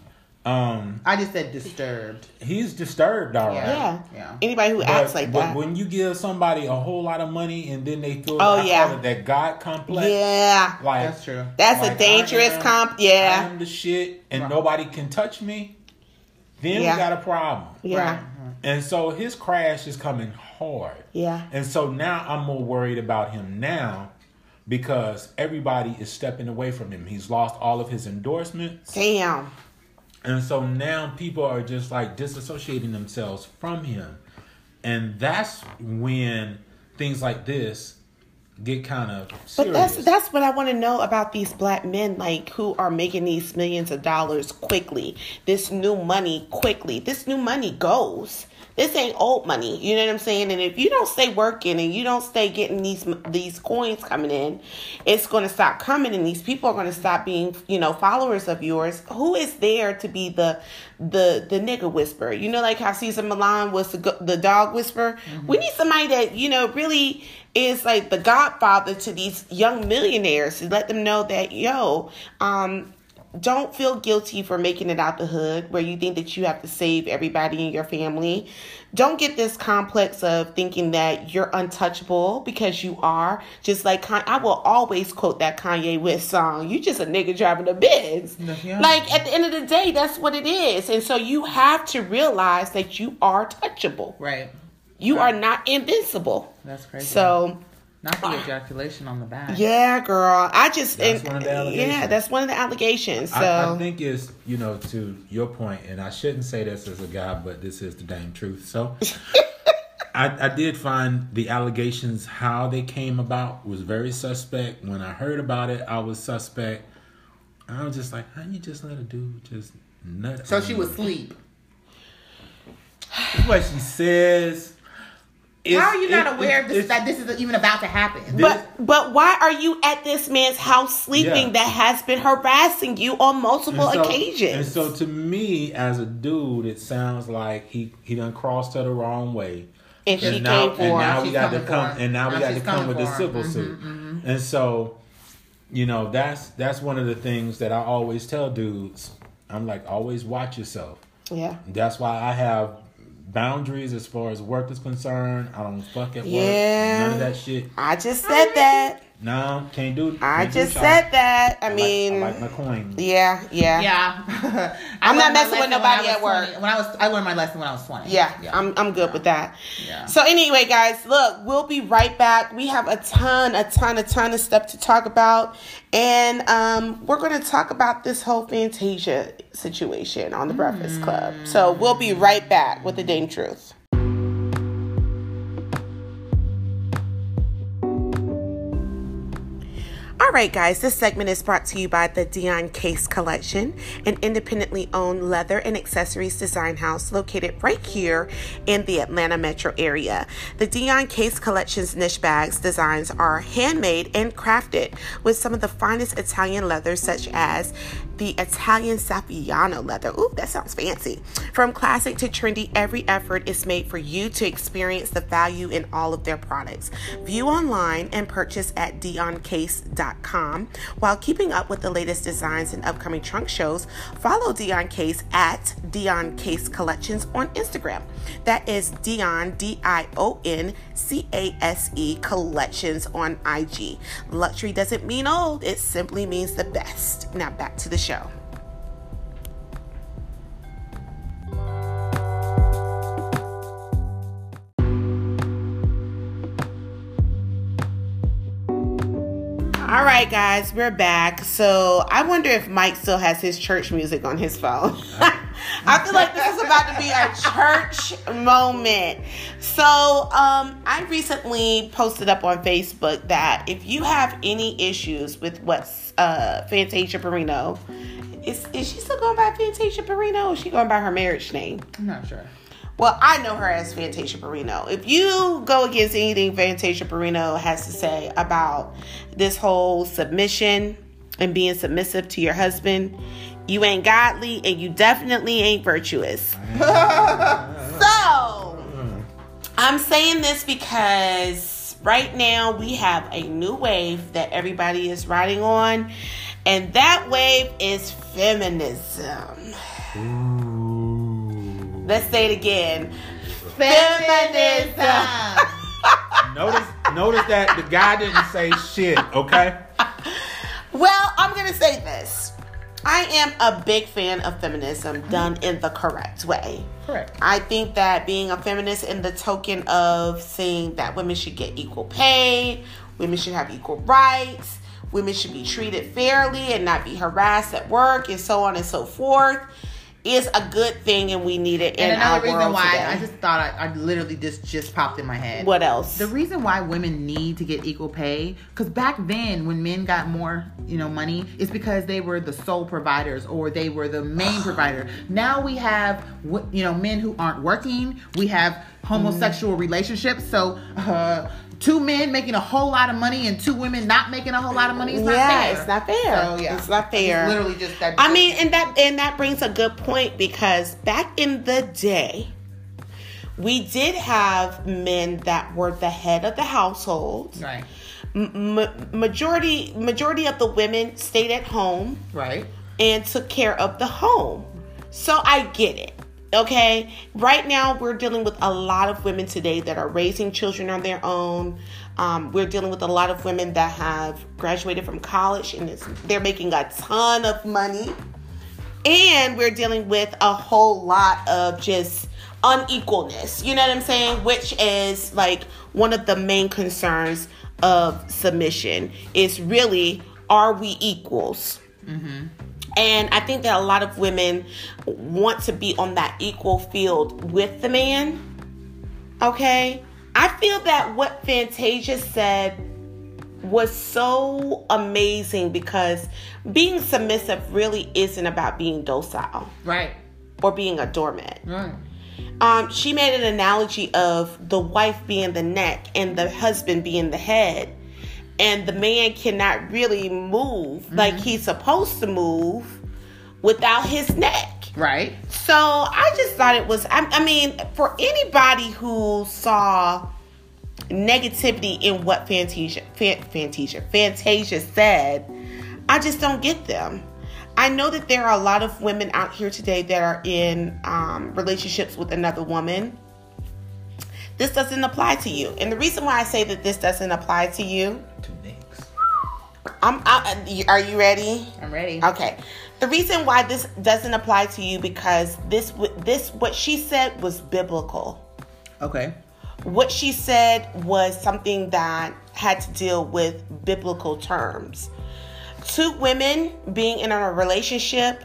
S3: Um,
S2: I just said disturbed.
S3: he's disturbed, all right.
S1: Yeah.
S2: Yeah.
S1: Anybody who
S3: But,
S1: acts like
S3: but
S1: that.
S3: when you give somebody a whole lot of money and then they feel
S1: Oh,
S3: I call
S1: yeah.
S3: it that God complex,
S1: yeah.
S3: like
S2: That's true.
S1: That's
S3: like,
S1: a dangerous
S3: I am-
S1: comp.
S3: I
S1: Yeah.
S3: am the shit, and
S2: Right.
S3: nobody can touch me. Then
S1: Yeah.
S3: we got a problem.
S1: Yeah.
S2: Right.
S3: And so his crash is coming hard.
S1: Yeah.
S3: And so now I'm more worried about him now because everybody is stepping away from him. He's lost all of his endorsements.
S1: Damn.
S3: And so now people are just like disassociating themselves from him. And that's when things like this get kind of serious.
S1: But that's that's what I want to know about these black men, like who are making these millions of dollars quickly. This new money quickly. This new money goes. This ain't old money. You know what I'm saying? And if you don't stay working and you don't stay getting these these coins coming in, it's going to stop coming, and these people are going to stop being, you know, followers of yours. Who is there to be the the the nigga whisperer? You know, like how Cesar Millan was the, the dog whisperer. We need somebody that you know really is like the godfather to these young millionaires to let them know that yo um don't feel guilty for making it out the hood where you think that you have to save everybody in your family. Don't get this complex of thinking that you're untouchable because you are. Just like I will always quote that Kanye West song, "You just a nigga driving a Benz."
S2: Yeah.
S1: Like at the end of the day, that's what it is. And so you have to realize that you are touchable.
S2: Right.
S1: You are not invincible.
S2: That's crazy.
S1: So
S2: not the ejaculation on the back.
S1: yeah, girl. I just
S3: That's
S1: and-
S3: one of the
S1: yeah, that's one of the allegations. So
S3: I, I think is you know to your point, and I shouldn't say this as a guy, but this is the damn truth. So, *laughs* I, I did find the allegations how they came about was very suspect. When I heard about it, I was suspect. I was just like, how you just let a dude just nut?
S2: So she
S3: you?
S2: was asleep.
S3: That's what she says. It's-
S2: How are you not
S3: it-
S2: aware
S3: it-
S2: this, that this is even about to happen?
S1: but but why are you at this man's house sleeping
S3: Yeah.
S1: that has been harassing you on multiple
S3: And so-
S1: occasions?
S3: And so to me, as a dude, it sounds like he he done crossed her the wrong way.
S1: And she
S3: now,
S1: came for
S3: and now we got to come and now, we got to come with a
S2: for him.
S3: civil
S2: Mhm,
S3: suit. And so, you know, that's that's one of the things that I always tell dudes. I'm like, always watch yourself.
S1: yeah.
S3: That's why I have boundaries as far as work is concerned. I don't fuck at work. None of that shit.
S1: I just said that.
S3: No, can't do.
S1: I
S3: can't do
S1: just
S3: shop.
S1: said that. I
S3: like-
S1: mean,
S3: I like my coin.
S1: yeah, yeah,
S2: yeah, *laughs*
S1: I'm not messing with nobody at work.
S2: 20 When I was, I learned my lesson when I was twenty.
S1: Yeah, yeah. I'm I'm good with that.
S2: Yeah.
S1: So anyway, guys, look, we'll be right back. We have a ton, a ton, a ton of stuff to talk about, and um, we're going to talk about this whole Fantasia situation on the Breakfast Club. So we'll be right back with the Dame Truth. All right, guys, this segment is brought to you by the Dion Case Collection, an independently owned leather and accessories design house located right here in the Atlanta metro area. The Dion Case Collection's niche bags designs are handmade and crafted with some of the finest Italian leathers, such as the Italian Saffiano leather. Ooh, that sounds fancy. From classic to trendy, every effort is made for you to experience the value in all of their products. View online and purchase at dioncase.com. While keeping up with the latest designs and upcoming trunk shows, follow Dion Case at Dion Case Collections on Instagram. That is Dion, D I O N C A S E Collections on IG. Luxury doesn't mean old, it simply means the best. Now back to the show. All right, guys, we're back. So I wonder if Mike still has his church music on his phone. *laughs* I feel like this is about to be a church moment. So, um, I recently posted up on Facebook that if you have any issues with what's uh, Fantasia Barrino, is is she still going by Fantasia? Or is she going by her marriage name?
S2: I'm not sure.
S1: Well, I know her as Fantasia Barrino. If you go against anything Fantasia Barrino has to say about this whole submission and being submissive to your husband, you ain't godly and you definitely ain't virtuous. *laughs* so, I'm saying this because right now we have a new wave that everybody is riding on, and that wave is feminism. Let's say it again. Feminism.
S3: Notice, notice that the guy didn't say shit. Okay.
S1: Well, I'm going to say this. I am a big fan of feminism done in the correct way.
S2: Correct.
S1: I think that being a feminist in the token of saying that women should get equal pay, women should have equal rights, women should be treated fairly and not be harassed at work, and so on and so forth, is a good thing, and we need it in
S2: And
S1: our
S2: another reason
S1: world
S2: why
S1: today.
S2: I just thought I, I literally just just popped in my head.
S1: what else?
S2: The reason why women need to get equal pay, because back then when men got more, you know, money, is because they were the sole providers or they were the main *sighs* provider. Now we have, you know, men who aren't working. We have homosexual relationships. So uh, two men making a whole lot of money and two women not making a whole lot of money is not
S1: yeah,
S2: fair.
S1: it's not fair.
S2: So, yeah.
S1: It's not fair.
S2: literally just that.
S1: I mean, and that and that brings a good point because back in the day, we did have men that were the head of the household.
S2: right,
S1: majority majority of the women stayed at home
S2: right,
S1: and took care of the home. So I get it. Okay. Right now, we're dealing with a lot of women today that are raising children on their own. Um, we're dealing with a lot of women that have graduated from college and they're making a ton of money. And we're dealing with a whole lot of just unequalness. You know what I'm saying? Which is like one of the main concerns of submission is really are we equals? And I think that a lot of women want to be on that equal field with the man. Okay? I feel that what Fantasia said was so amazing because being submissive really isn't about being docile
S2: right,
S1: or being a doormat.
S2: right.
S1: Um, she made an analogy of the wife being the neck and the husband being the head. And the man cannot really move like he's supposed to move without his neck.
S2: Right.
S1: So I just thought it was, I, I mean, for anybody who saw negativity in what Fantasia, Fan, Fantasia, Fantasia said, I just don't get them. I know that there are a lot of women out here today that are in um, relationships with another woman. This doesn't apply to you. And the reason why I say that this doesn't apply to you. I'm, I, are you ready?
S2: I'm ready.
S1: Okay. The reason why this doesn't apply to you because this this what she said was biblical.
S2: Okay.
S1: What she said was something that had to deal with biblical terms. Two women being in a relationship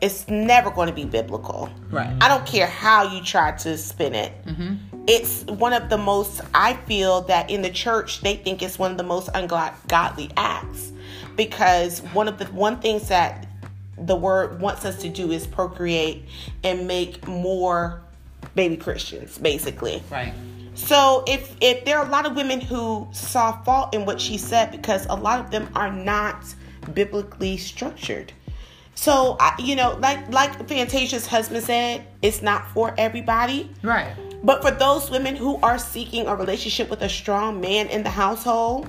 S1: is never going to be biblical.
S2: Right.
S1: I don't care how you try to spin it. Mm-hmm. It's one of the most, I feel that in the church, they think it's one of the most ungodly acts. Because one of the one things that the word wants us to do is procreate and make more baby Christians, basically.
S2: Right.
S1: So if if there are a lot of women who saw fault in what she said because a lot of them are not biblically structured. So I, you know, like like Fantasia's husband said, it's not for everybody.
S2: Right.
S1: But for those women who are seeking a relationship with a strong man in the household,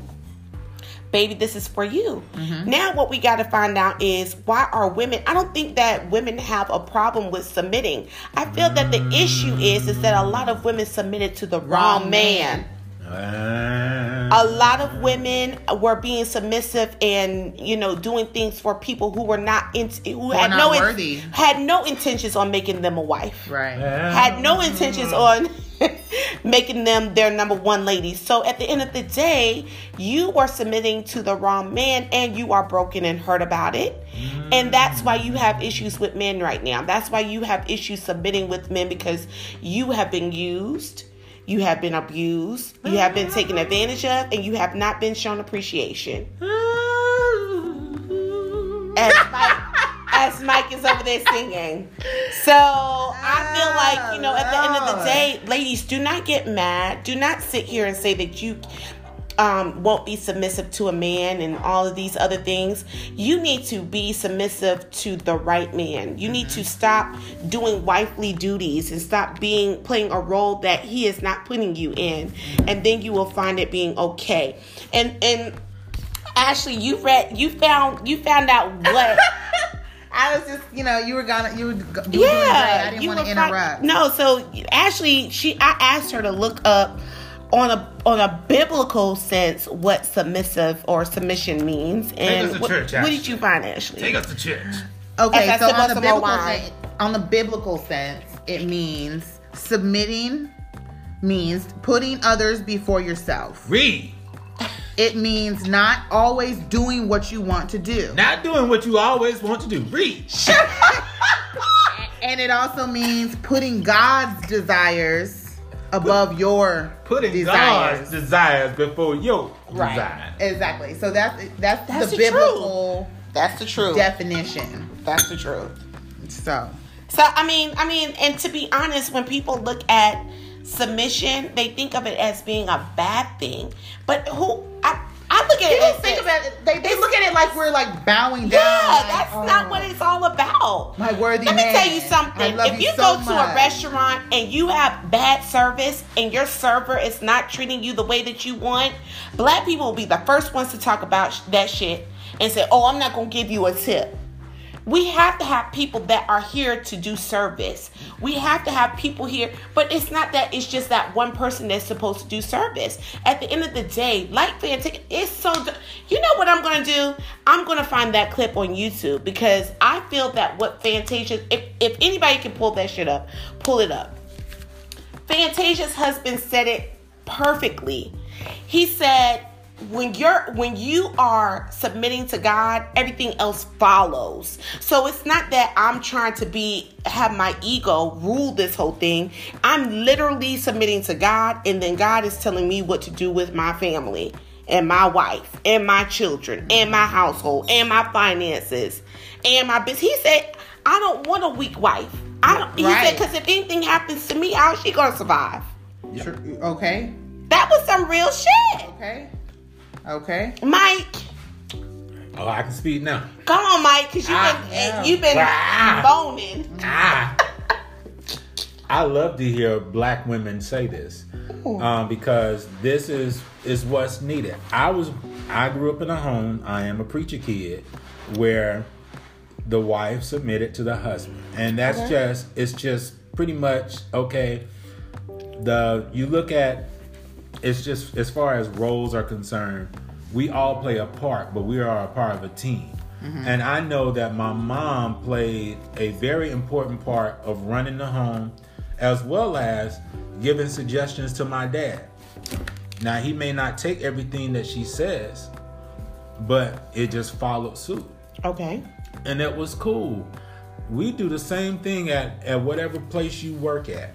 S1: baby, this is for you. Now, what we got to find out is why are women? I don't think that women have a problem with submitting. I feel that the issue is is that a lot of women submitted to the wrong,
S2: Wrong
S1: man.
S2: man.
S3: Uh,
S1: A lot of women were being submissive and you know doing things for people who were not in, who had
S2: not
S1: no
S2: worthy.
S1: had no intentions on making them a wife
S2: Right.
S1: had no intentions on *laughs* making them their number one lady. So at the end of the day, you are submitting to the wrong man and you are broken and hurt about it. Mm. And that's why you have issues with men right now. That's why you have issues submitting with men because you have been used, you have been abused, you have been taken advantage of, and you have not been shown appreciation. As Mike, as Mike is over there singing. So I feel like, you know, at the end of the ah, day, ladies, do not get mad. Do not sit here and say that you um, won't be submissive to a man and all of these other things. You need to be submissive to the right man. You need to stop doing wifely duties and stop being playing a role that he is not putting you in, and then you will find it being okay. And and Ashley, you read, you found, you found out what. *laughs*
S2: I was just, you know, you were gonna, you were, you were doing great. I didn't want to interrupt.
S1: No, so Ashley, she I asked her to look up on a on a biblical sense what submissive or submission means. And
S3: us to
S1: what,
S3: church,
S1: what did you find, Ashley?
S3: Take us to church.
S2: Okay,
S1: As
S2: so
S1: on
S2: on the biblical
S1: wine.
S2: sense, on the biblical sense, it means submitting means putting others before yourself.
S3: Read.
S2: It means not always doing what you want to do.
S3: Not doing what you always want to do. Read. *laughs*
S2: And it also means putting God's desires above your
S3: Putting
S2: desires.
S3: God's desires before your
S2: Right.
S3: desires.
S2: Exactly. So that's that's,
S1: That's
S2: the,
S1: the
S2: biblical
S1: That's the truth.
S2: definition.
S1: That's the truth.
S2: So
S1: So I mean, I mean, and to be honest, when people look at submission, they think of it as being a bad thing. But who I I look at
S2: people
S1: as
S2: think about it. They, they look at it like we're like bowing down.
S1: Yeah,
S2: like,
S1: that's
S2: oh,
S1: not what it's all about.
S2: My worthy
S1: Let me
S2: man.
S1: tell you something. If
S2: you
S1: you,
S2: so
S1: go to a restaurant and you have bad service and your server is not treating you the way that you want, black people will be the first ones to talk about that shit and say, "Oh, I'm not going to give you a tip." We have to have people that are here to do service. We have to have people here, but it's not that it's just that one person that's supposed to do service. At the end of the day, like Fantastic, it's so. You know what I'm gonna do? I'm gonna find that clip on YouTube because I feel that what Fantasia, if if anybody can pull that shit up, pull it up. Fantasia's husband said it perfectly. He said, when you're when you are submitting to God, everything else follows. So it's not that I'm trying to be have my ego rule this whole thing. I'm literally submitting to God and then God is telling me what to do with my family and my wife and my children and my household and my finances and my business. He said, I don't want a weak wife. I don't he
S2: Right.
S1: said because if anything happens to me, how's she gonna survive?
S2: Sure, Okay.
S1: That was some real shit.
S2: Okay. Okay.
S1: Mike,
S3: Oh, I can speak now.
S1: come on, Mike, because you've
S3: Ah,
S1: been
S2: yeah.
S1: you've been
S3: Ah.
S1: moaning.
S3: Ah. *laughs* I love to hear black women say this um, because this is is what's needed. I was I grew up in a home. I am a preacher kid where the wife submitted to the husband, and that's
S1: Okay.
S3: just it's just pretty much okay. The you look at it's just as far as roles are concerned, we all play a part, but we are a part of a team. Mm-hmm. And I know that my mom played a very important part of running the home as well as giving suggestions to my dad. Now, he may not take everything that she says, but it just followed suit
S1: Okay.
S3: and it was cool. We do the same thing at, at whatever place you work at.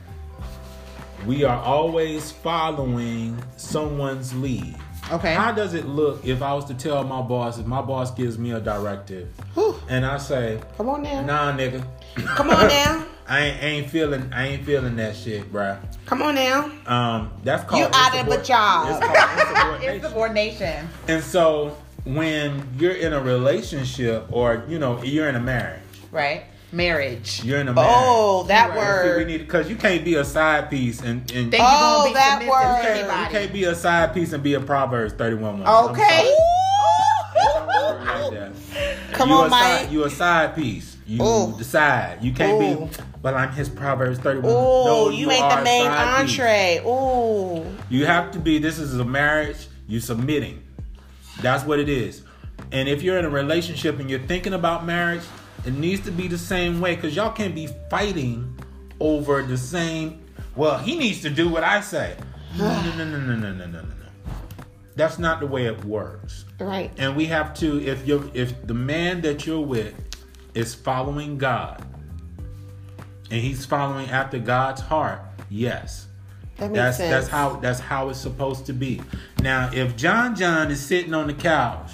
S3: We are always following someone's lead.
S2: Okay.
S3: How does it look if I was to tell my boss, if my boss gives me a directive
S1: Whew.
S3: and I say,
S1: Come on now.
S3: nah nigga.
S1: Come on now. *laughs*
S3: I ain't, ain't feeling I ain't feeling that shit, bruh.
S1: Come on now.
S3: Um that's called
S1: You out of a job.
S3: It's called *laughs* insubordination.
S2: Insubordination.
S3: And so when you're in a relationship or you know, you're in a marriage.
S2: Right. Marriage.
S3: You're in a oh, marriage.
S1: Oh, that
S2: Right.
S3: See, we
S1: word.
S3: need because you can't be a side piece and, and
S2: Think
S1: Oh,
S2: you're be
S1: that
S2: submissive
S1: word.
S2: to
S3: you can't be a side piece and be a Proverbs 31 woman.
S2: Okay. *laughs*
S1: Come
S3: you
S1: on,
S3: a side,
S1: Mike.
S3: You a side piece. You
S1: Ooh.
S3: decide. You can't
S1: Ooh.
S3: be. But I'm his Proverbs 31.
S1: Oh,
S3: no,
S1: you, ain't the main
S3: side piece.
S1: entree. Oh.
S3: You have to be. This is a marriage. You submitting. That's what it is. And if you're in a relationship and you're thinking about marriage, it needs to be the same way because y'all can't be fighting over the same. Well, he needs to do what I say. *sighs* No, no, no, no, no, no, no, no. That's not the way it works.
S1: Right.
S3: And we have to if you if the man that you're with is following God and he's following after God's heart, yes.
S1: That makes
S3: that's
S1: sense.
S3: that's how that's how it's supposed to be. Now, if John John is sitting on the couch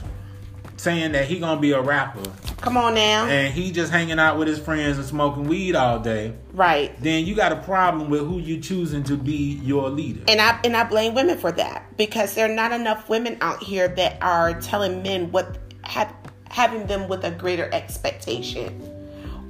S3: saying that he gonna be a rapper
S1: Come on now.
S3: and he just hanging out with his friends and smoking weed all day,
S1: right.
S3: then you got a problem with who you choosing to be your leader.
S1: And I and I blame women for that because there are not enough women out here that are telling men what have having them with a greater expectation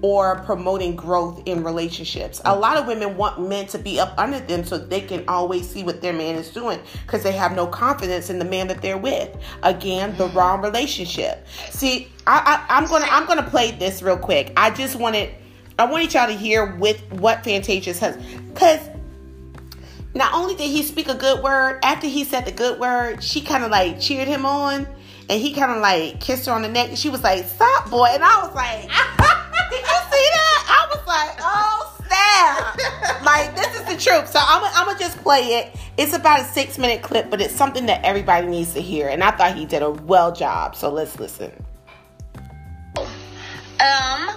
S1: or promoting growth in relationships. A lot of women want men to be up under them so they can always see what their man is doing because they have no confidence in the man that they're with. Again, the wrong relationship. See, I, I I'm gonna I'm gonna play this real quick. I just wanted I wanted y'all to hear with what Fantasia's has because not only did he speak a good word, after he said the good word, she kind of like cheered him on and he kind of like kissed her on the neck. She was like, Stop, boy. And I was like, *laughs* Did you see that? I was like, Oh, snap. like, this is the truth. So I'm going to just play it. It's about a six minute clip, but it's something that everybody needs to hear. And I thought he did a well job. So let's listen.
S4: Um,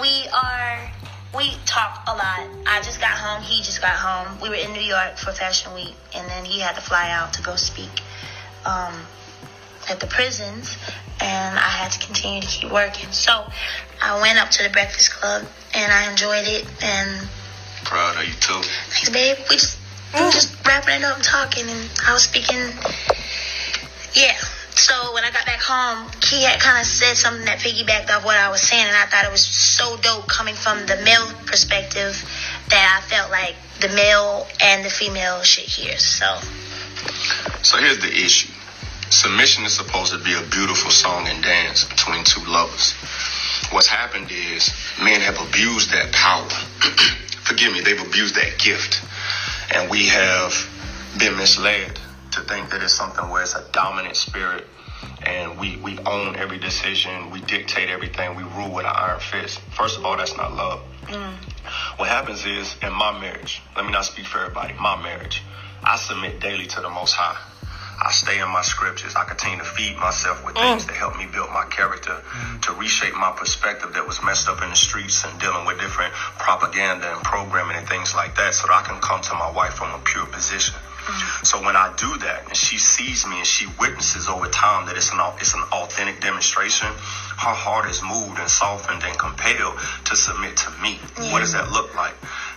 S4: we are. We talk a lot. I just got home. He just got home. We were in New York for Fashion Week, and then he had to fly out to go speak um, at the prisons, and I had to continue to keep working. So I went up to the Breakfast Club, and I enjoyed it. And
S5: Proud of you too.
S4: thanks, babe. We just we mm. just wrapping it up and talking, and I was speaking. Yeah. So when I got back home, he had kind of said something that piggybacked off what I was saying, and I thought it was so dope coming from the male perspective that I felt like the male and the female should hear. So
S5: So here's the issue. Submission is supposed to be a beautiful song and dance between two lovers. What's happened is men have abused that power. *clears throat* Forgive me, they've abused that gift. And we have been misled to think that it's something where it's a dominant spirit and we, we own every decision, we dictate everything, we rule with an iron fist. First of all, that's not love. Mm. What happens is in my marriage, let me not speak for everybody, my marriage, I submit daily to the Most High. I stay in my scriptures. I continue to feed myself with things mm. that help me build my character, mm. to reshape my perspective that was messed up in the streets and dealing with different propaganda and programming and things like that, so that I can come to my wife from a pure position. Mm. So when I do that and she sees me and she witnesses over time that it's an it's an authentic demonstration, her heart is moved and softened and compelled to submit to me. What does that look like?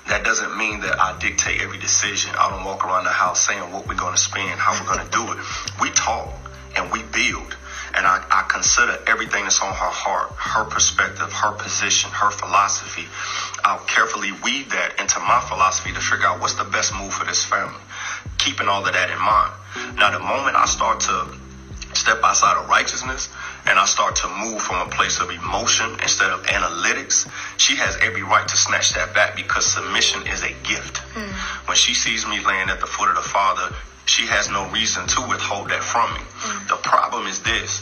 S5: That doesn't mean that I dictate every decision. I don't walk around the house saying what we're going to spend, how we're going to do it. We talk and we build. And I, I consider everything that's on her heart, her perspective, her position, her philosophy. I'll carefully weave that into my philosophy to figure out what's the best move for this family. Keeping all of that in mind. Now, the moment I start to step outside of righteousness and I start to move from a place of emotion instead of analytics, she has every right to snatch that back because submission is a gift. Hmm. When she sees me laying at the foot of the Father, she has no reason to withhold that from me. Hmm. The problem is this.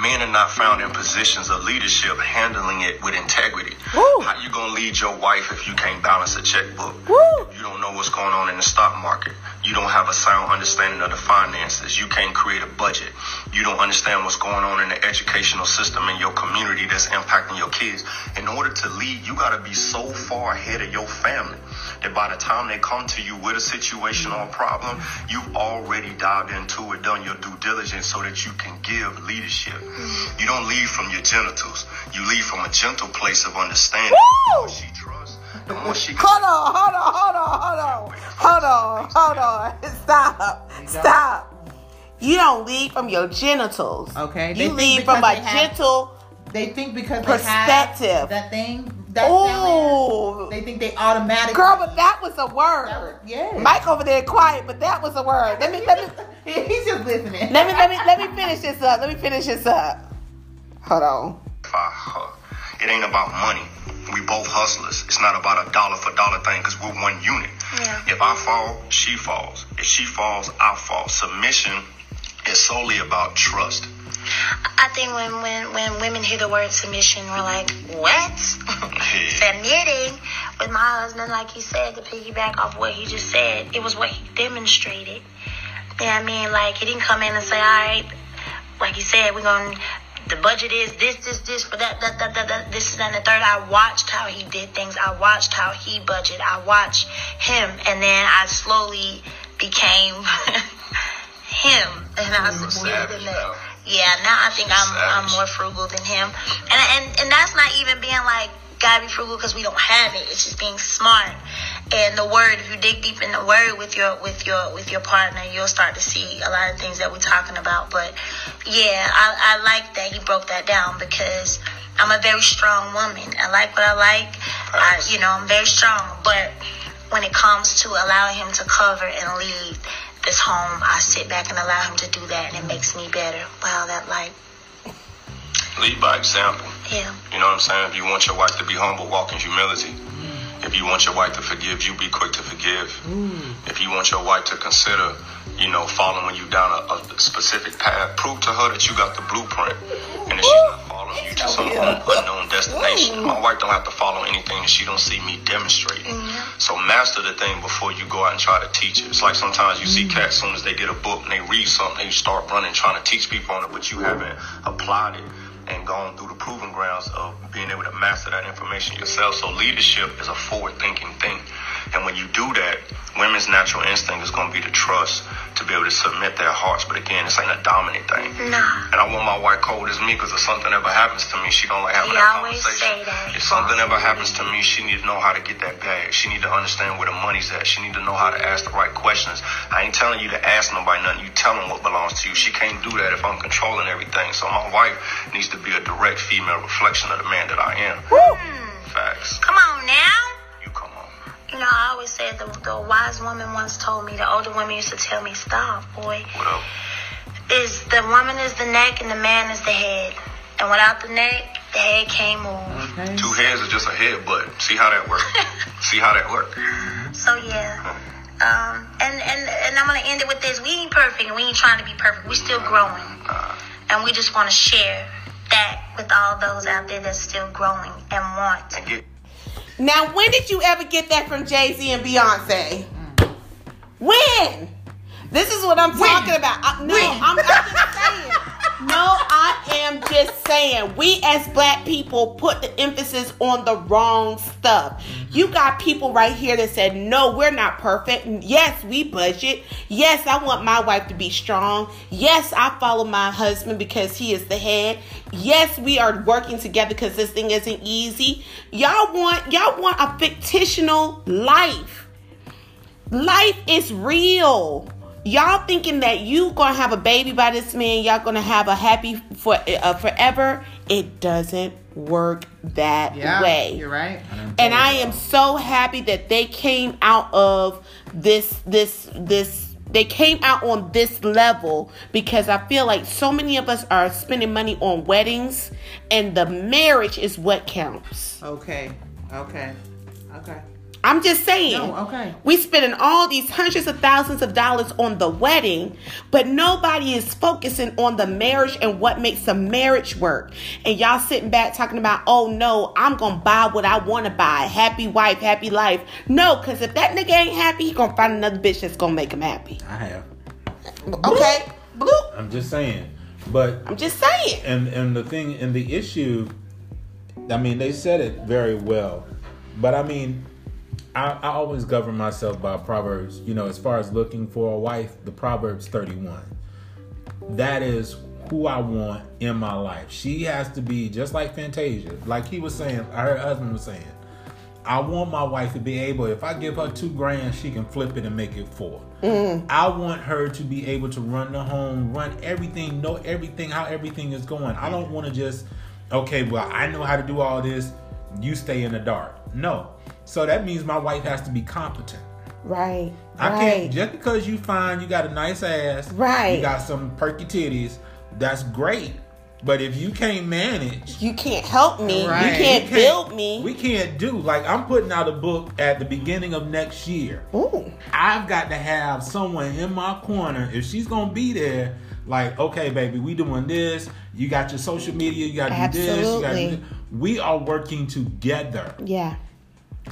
S5: Men are not found in positions of leadership handling it with integrity.
S1: Woo.
S5: How you gonna lead your wife if you can't balance a checkbook?
S1: Woo.
S5: You don't know what's going on in the stock market. You don't have a sound understanding of the finances. You can't create a budget. You don't understand what's going on in the educational system in your community that's impacting your kids. In order to lead, you got to be so far ahead of your family that by the time they come to you with a situation or a problem, you've already dived into it, done your due diligence so that you can give leadership. You don't lead from your genitals. You lead from a gentle place of understanding. More she the more she can
S1: Hold on, hold on, hold on, hold on, hold on, hold on. *laughs* Stop, stop. You don't lead from your genitals.
S2: Okay,
S1: You lead from a gentle.
S2: They think because
S1: Perspective.
S2: that thing, that
S1: Ooh.
S2: they think they automatically.
S1: Girl, but that was a word.
S2: yes.
S1: Mike over there quiet, but that was a word. Let me let me *laughs*
S2: He's just listening.
S1: let me let me let me finish this up. Let me finish this up. Hold on.
S5: It ain't about money. We both hustlers. It's not about a dollar for dollar thing because we're one unit.
S4: Yeah.
S5: If I fall, she falls. If she falls, I fall. Submission is solely about trust.
S4: I think when, when, when women hear the word submission, we're like, what? *laughs* Submitting. With my husband, like he said, to piggyback off what he just said, it was what he demonstrated. You know what I mean? Like, he didn't come in and say, all right, like he said, we're going to, the budget is this, this, this, for that, that, that, that, that, this, and the third. I watched how he did things. I watched how he budgeted. I watched him. And then I slowly became *laughs* him. And I submitted in that. Yeah, now I think I'm I'm more frugal than him, and and and that's not even being like gotta be frugal because we don't have it. It's just being smart. And the word, if you dig deep in the word with your with your with your partner, you'll start to see a lot of things that we're talking about. But yeah, I, I like that he broke that down because I'm a very strong woman. I like what I like. I, you know, I'm very strong. But when it comes to allowing him to cover and lead this home, I sit back and allow him to do that, and it makes me better. Wow, that like,
S5: Lead by example.
S4: yeah.
S5: You know what I'm saying? If you want your wife to be humble, walk in humility. If you want your wife to forgive you, be quick to forgive. Mm. If you want your wife to consider, you know, following you down a, a specific path, prove to her that you got the blueprint and that she's not following you to some unknown destination. Mm. My wife don't have to follow anything that she don't see me demonstrating. Mm-hmm. So master the thing before you go out and try to teach it. It's like sometimes you see mm. cats, soon as they get a book and they read something, they start running trying to teach people on it, but you haven't applied it and gone through the proving grounds of being able to master that information yourself. So leadership is a forward thinking thing. And when you do that, women's natural instinct is going to be to trust, to be able to submit their hearts. But again, this ain't a dominant thing.
S4: Nah.
S5: And I want my wife cold as me because if something ever happens to me, she don't like having
S4: You
S5: that
S4: always
S5: conversation.
S4: say that.
S5: If something ever happens to me, she need to know how to get that bag. She need to understand where the money's at. She need to know how to ask the right questions. I ain't telling you to ask nobody nothing. You tell them what belongs to you. She can't do that if I'm controlling everything. So my wife needs to be a direct female reflection of the man that I am. Woo. Facts.
S4: Come on now.
S5: You come on.
S4: You know, I always said the, the wise woman once told me, the older woman used to tell me, stop, boy.
S5: What up?
S4: Is the woman is the neck and the man is the head. And without the neck, the head can't move.
S2: Okay.
S5: Two heads is just a head but See how that work? *laughs* See how that work?
S4: So yeah. Um, and, and, and I'm gonna end it with this. We ain't perfect and we ain't trying to be perfect. we still growing. And we just wanna share that with all those out there that's still growing and want.
S5: And get
S1: Now, when did you ever get that from Jay Z and Beyonce? Mm. When? This is what I'm talking about. I, no, I'm, I'm just saying. No, I am just saying. We as black people put the emphasis on the wrong stuff. Mm-hmm. You got people right here that said, no, we're not perfect. Yes, we budget. Yes, I want my wife to be strong. Yes, I follow my husband because he is the head. Yes, we are working together because this thing isn't easy. Y'all want y'all want a fictional life. Life is real. Y'all thinking that you gonna have a baby by this man, y'all gonna have a happy for uh, forever. It doesn't work that
S2: Yeah,
S1: way.
S2: you're right.
S1: And I am so happy that they came out of this this this they came out on this level because I feel like so many of us are spending money on weddings and the marriage is what counts.
S2: Okay. Okay. Okay.
S1: I'm just saying.
S2: No, okay.
S1: We spending all these hundreds of thousands of dollars on the wedding, but nobody is focusing on the marriage and what makes a marriage work. And y'all sitting back talking about, oh no, I'm gonna buy what I wanna buy. Happy wife, happy life. No, because if that nigga ain't happy, he gonna find another bitch that's gonna make him happy.
S3: I have.
S1: Okay? Bloop.
S3: I'm just saying. But
S1: I'm just saying.
S3: and and the thing and the issue i mean they said it very well but i mean I, I always govern myself by proverbs you know as far as looking for a wife the proverbs 31 that is who i want in my life she has to be just like fantasia like he was saying her husband was saying I want my wife to be able, if I give her two grand, she can flip it and make it 4 mm-hmm. I want her to be able to run the home, run everything, know everything, how everything is going. I don't want to just, okay, well, I know how to do all this. You stay in the dark. No. So that means my wife has to be competent.
S1: Right.
S3: I
S1: right.
S3: can't just because you find you got a nice ass,
S1: Right.
S3: You got some perky titties. That's great. But if you can't manage,
S1: You can't help me.
S2: Right.
S1: You can't
S3: we
S1: build me.
S3: We can't do like I'm putting out a book at the beginning of next year.
S1: Ooh.
S3: I've got to have someone in my corner. If she's gonna be there, like, okay, baby, we doing this. You got your social media. You got to do this. You got to do this. We are working together.
S1: Yeah.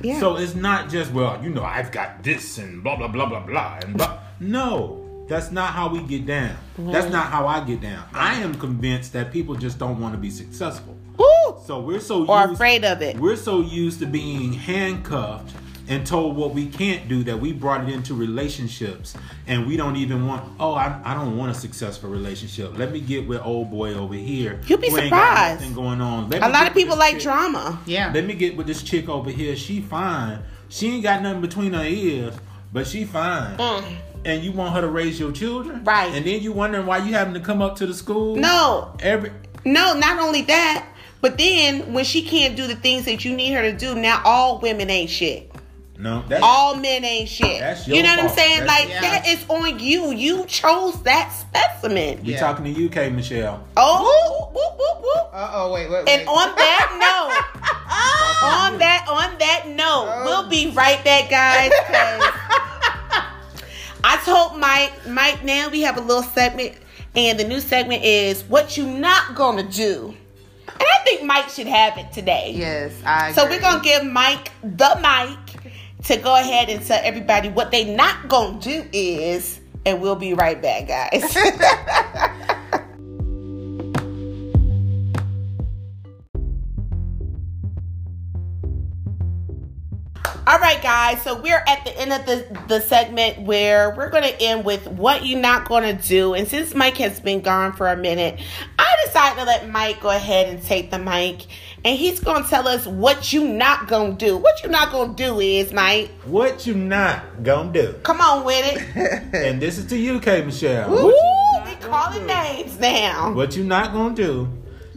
S1: Yeah.
S3: So it's not just well, you know, I've got this and blah blah blah blah blah and blah. No, that's not how we get down. That's not how I get down. I am convinced that people just don't want to be successful.
S1: Woo!
S3: So we're so
S1: Or
S3: used,
S1: afraid of it.
S3: We're so used to being handcuffed and told what we can't do that we brought it into relationships and we don't even want. Oh, I, I don't want a successful relationship. Let me get with old boy over here.
S1: You'll be
S3: who ain't got
S1: surprised.
S3: going on. Let
S1: A lot of people like
S3: chick.
S1: drama.
S2: Yeah.
S3: Let me get with this chick over here. She fine. She ain't got nothing between her ears, but she fine. And you want her to raise your children,
S1: Mm. Right.
S3: And then you wondering why you having to come up to the school.
S1: No,
S3: every
S1: no, not only that, but then when she can't do the things that you need her to do, now all women ain't shit.
S3: No. That's
S1: All men ain't shit.
S3: That's your
S1: you know what I'm saying?
S3: That's-
S1: like
S2: Yeah.
S1: that is on you. You chose that specimen.
S3: we
S2: Yeah.
S3: talking to you, K. Michelle.
S1: Oh, whoop, whoop, whoop.
S2: Uh oh, wait, wait, wait.
S1: And on that *laughs* note, on that on that note, we'll be right back, guys. I told Mike, Mike. Now we have a little segment, and the new segment is what you not gonna do. And I think Mike should have it today.
S2: yes, I.
S1: So
S2: agree.
S1: we're gonna give Mike the mic to go ahead and tell everybody what they not gonna do is, and we'll be right back, guys. *laughs* right, guys. So we're at the end of the, the segment where we're going to end with what you're not going to do. And since Mike has been gone for a minute, I decided to let Mike go ahead and take the mic. And he's going to tell us what you not going to do. What you not going to do is, Mike,
S3: What you not gonna do?
S1: come on with it. *laughs*
S3: and this is to you, K. Michelle. You
S1: we calling
S3: do?
S1: names now.
S3: What you not gonna do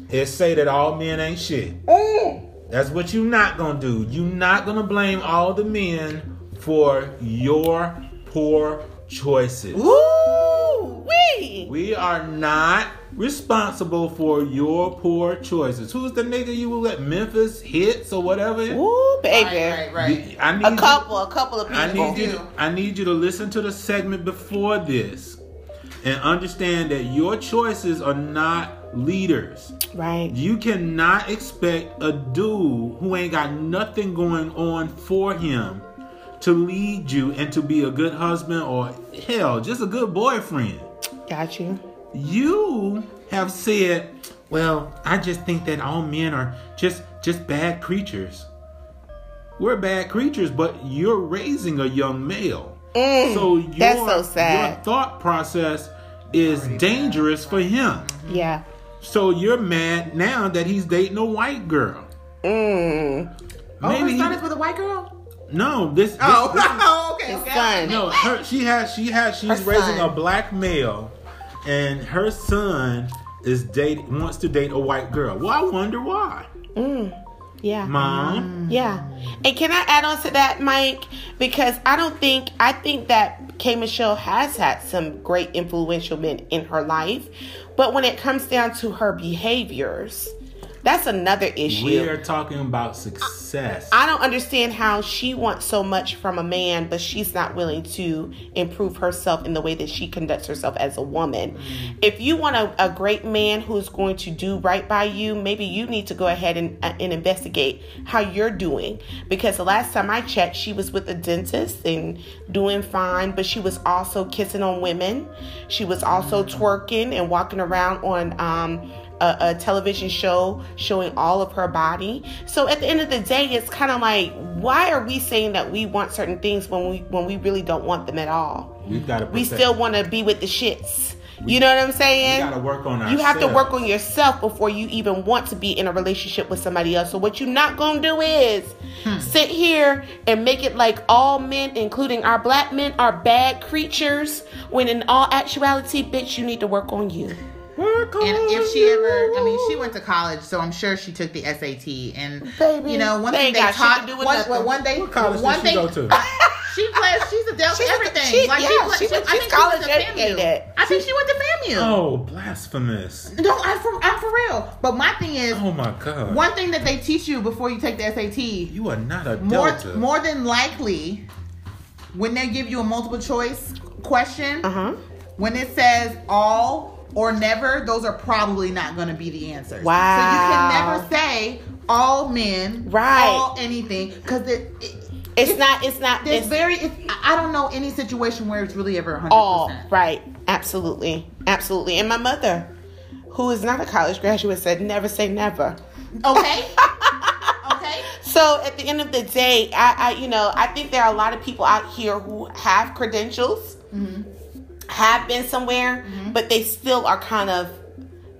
S3: is say that all men ain't shit.
S1: Mm.
S3: That's what you're not gonna do. You're not gonna blame all the men for your poor choices.
S1: Woo, wee.
S3: We are not responsible for your poor choices. Who's the nigga you will let Memphis hits or whatever?
S1: Woo, baby.
S2: Right, right, right.
S3: I need
S1: A
S3: you-
S1: couple, a couple of people.
S3: I need you. To, I need you to listen to the segment before this, and understand that your choices are not leaders.
S1: Right.
S3: You cannot expect a dude who ain't got nothing going on for him to lead you and to be a good husband or hell, just a good boyfriend.
S1: Got you.
S3: You have said, "Well, I just think that all men are just just bad creatures." We're bad creatures, but you're raising a young male. so your,
S1: Mm, that's so sad.
S3: your thought process is dangerous for him.
S1: Yeah.
S3: So you're mad now that he's dating a white girl.
S1: Mm.
S2: Oh,
S3: Maybe
S2: it
S3: he-
S2: started with a white girl.
S3: no, this, this,
S2: Oh,
S3: this is-
S2: oh, *laughs* okay,
S1: His
S2: okay.
S1: son.
S3: no, her, she has she has she's
S1: Her
S3: raising
S1: son.
S3: a black male, and her son is date wants to date a white girl. Well, I wonder why,
S1: Yeah.
S3: mom. Mm.
S1: Yeah. And can I add on to that, Mike? Because I don't think, I think that K. Michelle has had some great influential men in her life. But when it comes down to her behaviors, that's another issue.
S3: We are talking about success.
S1: I don't understand how she wants so much from a man, but she's not willing to improve herself in the way that she conducts herself as a woman. If you want a, a great man who's going to do right by you, maybe you need to go ahead and, uh, and investigate how you're doing. Because the last time I checked, she was with a dentist and doing fine, but she was also kissing on women. She was also twerking and walking around on, um, a, a television show showing all of her body. So at the end of the day, it's kind of like, why are we saying that we want certain things when we when we really don't want them at all?
S3: We've got to.
S1: We still want to be with the shits. You know what I'm saying?
S3: We got to work on
S1: You have to work on yourself before you even want to be in a relationship with somebody else. So what you're not gonna do is
S3: Hmm.
S1: sit here and make it like all men, including our black men, are bad creatures. When in all actuality, bitch, you need to work on you.
S3: Work on
S2: And if she ever, I mean, she went to college, so I'm sure she took the SAT. And
S1: Baby,
S2: you know, one
S1: they
S2: thing they taught,
S1: to do with
S2: one,
S1: nothing.
S2: well, one day,
S3: What college
S2: one
S3: did she
S2: thing,
S3: go to? *laughs*
S2: she plays, she's a dealt
S1: She's a-
S2: everything.
S1: she-
S2: like
S1: yeah,
S2: she, play-
S1: she
S2: she, I
S1: she's
S2: think she went to. FAMU. I think she went to FAMU.
S3: Oh, blasphemous!
S2: No, I'm for, I'm for real. But my thing is,
S3: Oh my God!
S2: one thing that they teach you before you take the SAT,
S3: You are not a
S2: more
S3: delta.
S2: more than likely, when they give you a multiple choice question,
S1: Uh huh.
S2: when it says all or never, those are probably not going to be the answers.
S1: Wow.
S2: So you can never say all men,
S1: Right.
S2: all anything, because it, it
S1: It's not. It's not. It's
S2: very. It's, I don't know any situation where it's really ever 100.
S1: all
S2: percent
S1: right. Absolutely. Absolutely. And my mother, who is not a college graduate, said never say never.
S2: Okay. *laughs* okay.
S1: So at the end of the day, I, I you know I think there are a lot of people out here who have credentials, mm-hmm. Have been somewhere, mm-hmm. but they still are kind of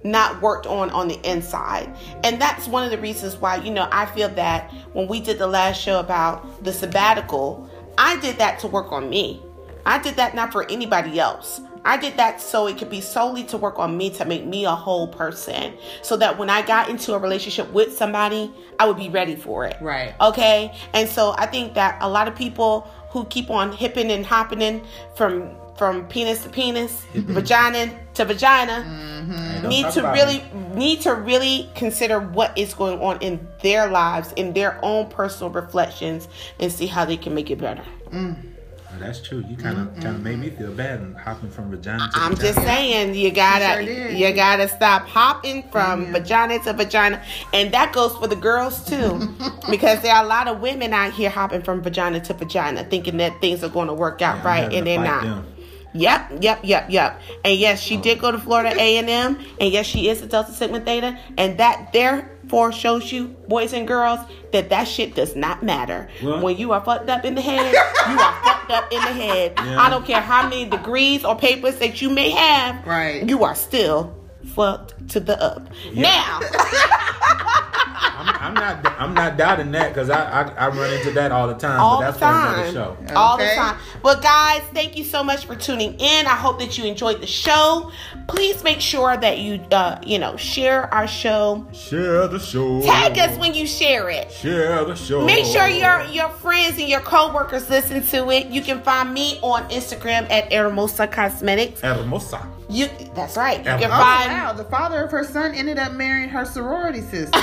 S1: not worked on on the inside, and that's one of the reasons why you know I feel that when we did the last show about the sabbatical, I did that to work on me. I did that not for anybody else. I did that so it could be solely to work on me to make me a whole person. So that when I got into a relationship with somebody, I would be ready for it.
S2: Right.
S1: Okay. And so I think that a lot of people who keep on hipping and hopping in from from penis to penis, *laughs* mm-hmm. vagina to vagina,
S3: Hey, don't
S1: need to really
S3: me.
S1: need to really consider what is going on in their lives, in their own personal reflections, and see how they can make it better. Mm.
S3: Oh, that's true. You kind of mm-hmm. kind of made me feel bad and hopping from vagina to
S1: I'm
S3: vagina.
S1: just saying you gotta
S2: sure
S1: you gotta stop hopping from vagina to vagina, and that goes for the girls too, *laughs* because there are a lot of women out here hopping from vagina to vagina, thinking that things are going to work out
S3: I'm
S1: right, and they're not.
S3: them.
S1: Yep, yep, yep, yep. And yes, she oh. did go to Florida A and M, and yes, she is a Delta Sigma Theta, and that therefore shows you, boys and girls, that that shit does not matter.
S3: Well-
S1: when you are fucked up in the head, you are fucked up in the head.
S3: Yeah.
S1: I don't care how many degrees or papers that you may have,
S2: Right.
S1: You are still fucked to the up. Now, *laughs*
S3: I'm, I'm not I'm not doubting that because I, I I run into that all the time.
S1: all
S3: but
S1: the
S3: that's for another
S1: time. All the time. Well, guys, thank you so much for tuning in. I hope that you enjoyed the show. Please make sure that you, uh, you know, share our show.
S3: Share the show.
S1: Tag us when you share it.
S3: Share the show.
S1: Make sure your your friends and your coworkers listen to it. You can find me on Instagram at Hermosa Cosmetics.
S3: Hermosa.
S1: You that's right. You can
S3: Oh,
S2: Oh,
S1: find
S2: wow. The father of her son ended up marrying her sorority sister. *laughs*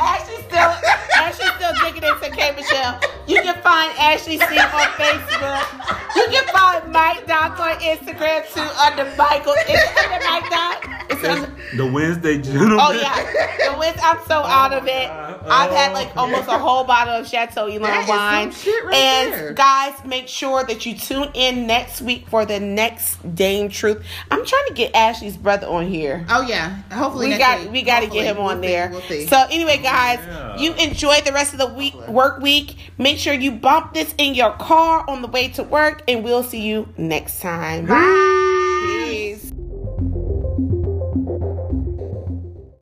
S1: Ashley still Ashley still digging into K Michelle. You can find Ashley Steve on Facebook. You can find Mike Doc on Instagram too under Michael. Is it under Mike Doc? It's under,
S3: The Wednesday gentleman.
S1: oh yeah. The Wednesday I'm so oh, out of it. I've had like almost a whole bottle of Chateau Ylang
S2: That is
S1: wine.
S2: some shit right
S1: and
S2: there.
S1: guys, make sure that you tune in next week for the next Dame Truth. I'm trying to get Ashley's brother on here.
S2: oh yeah. Hopefully
S1: we
S2: next
S1: got
S2: week.
S1: we got to get him on
S2: We'll see.
S1: there.
S2: We'll see.
S1: So anyway, guys,
S3: Yeah.
S1: you enjoy the rest of the week work week. Make sure you bump this in your car on the way to work, and we'll see you next time. Bye.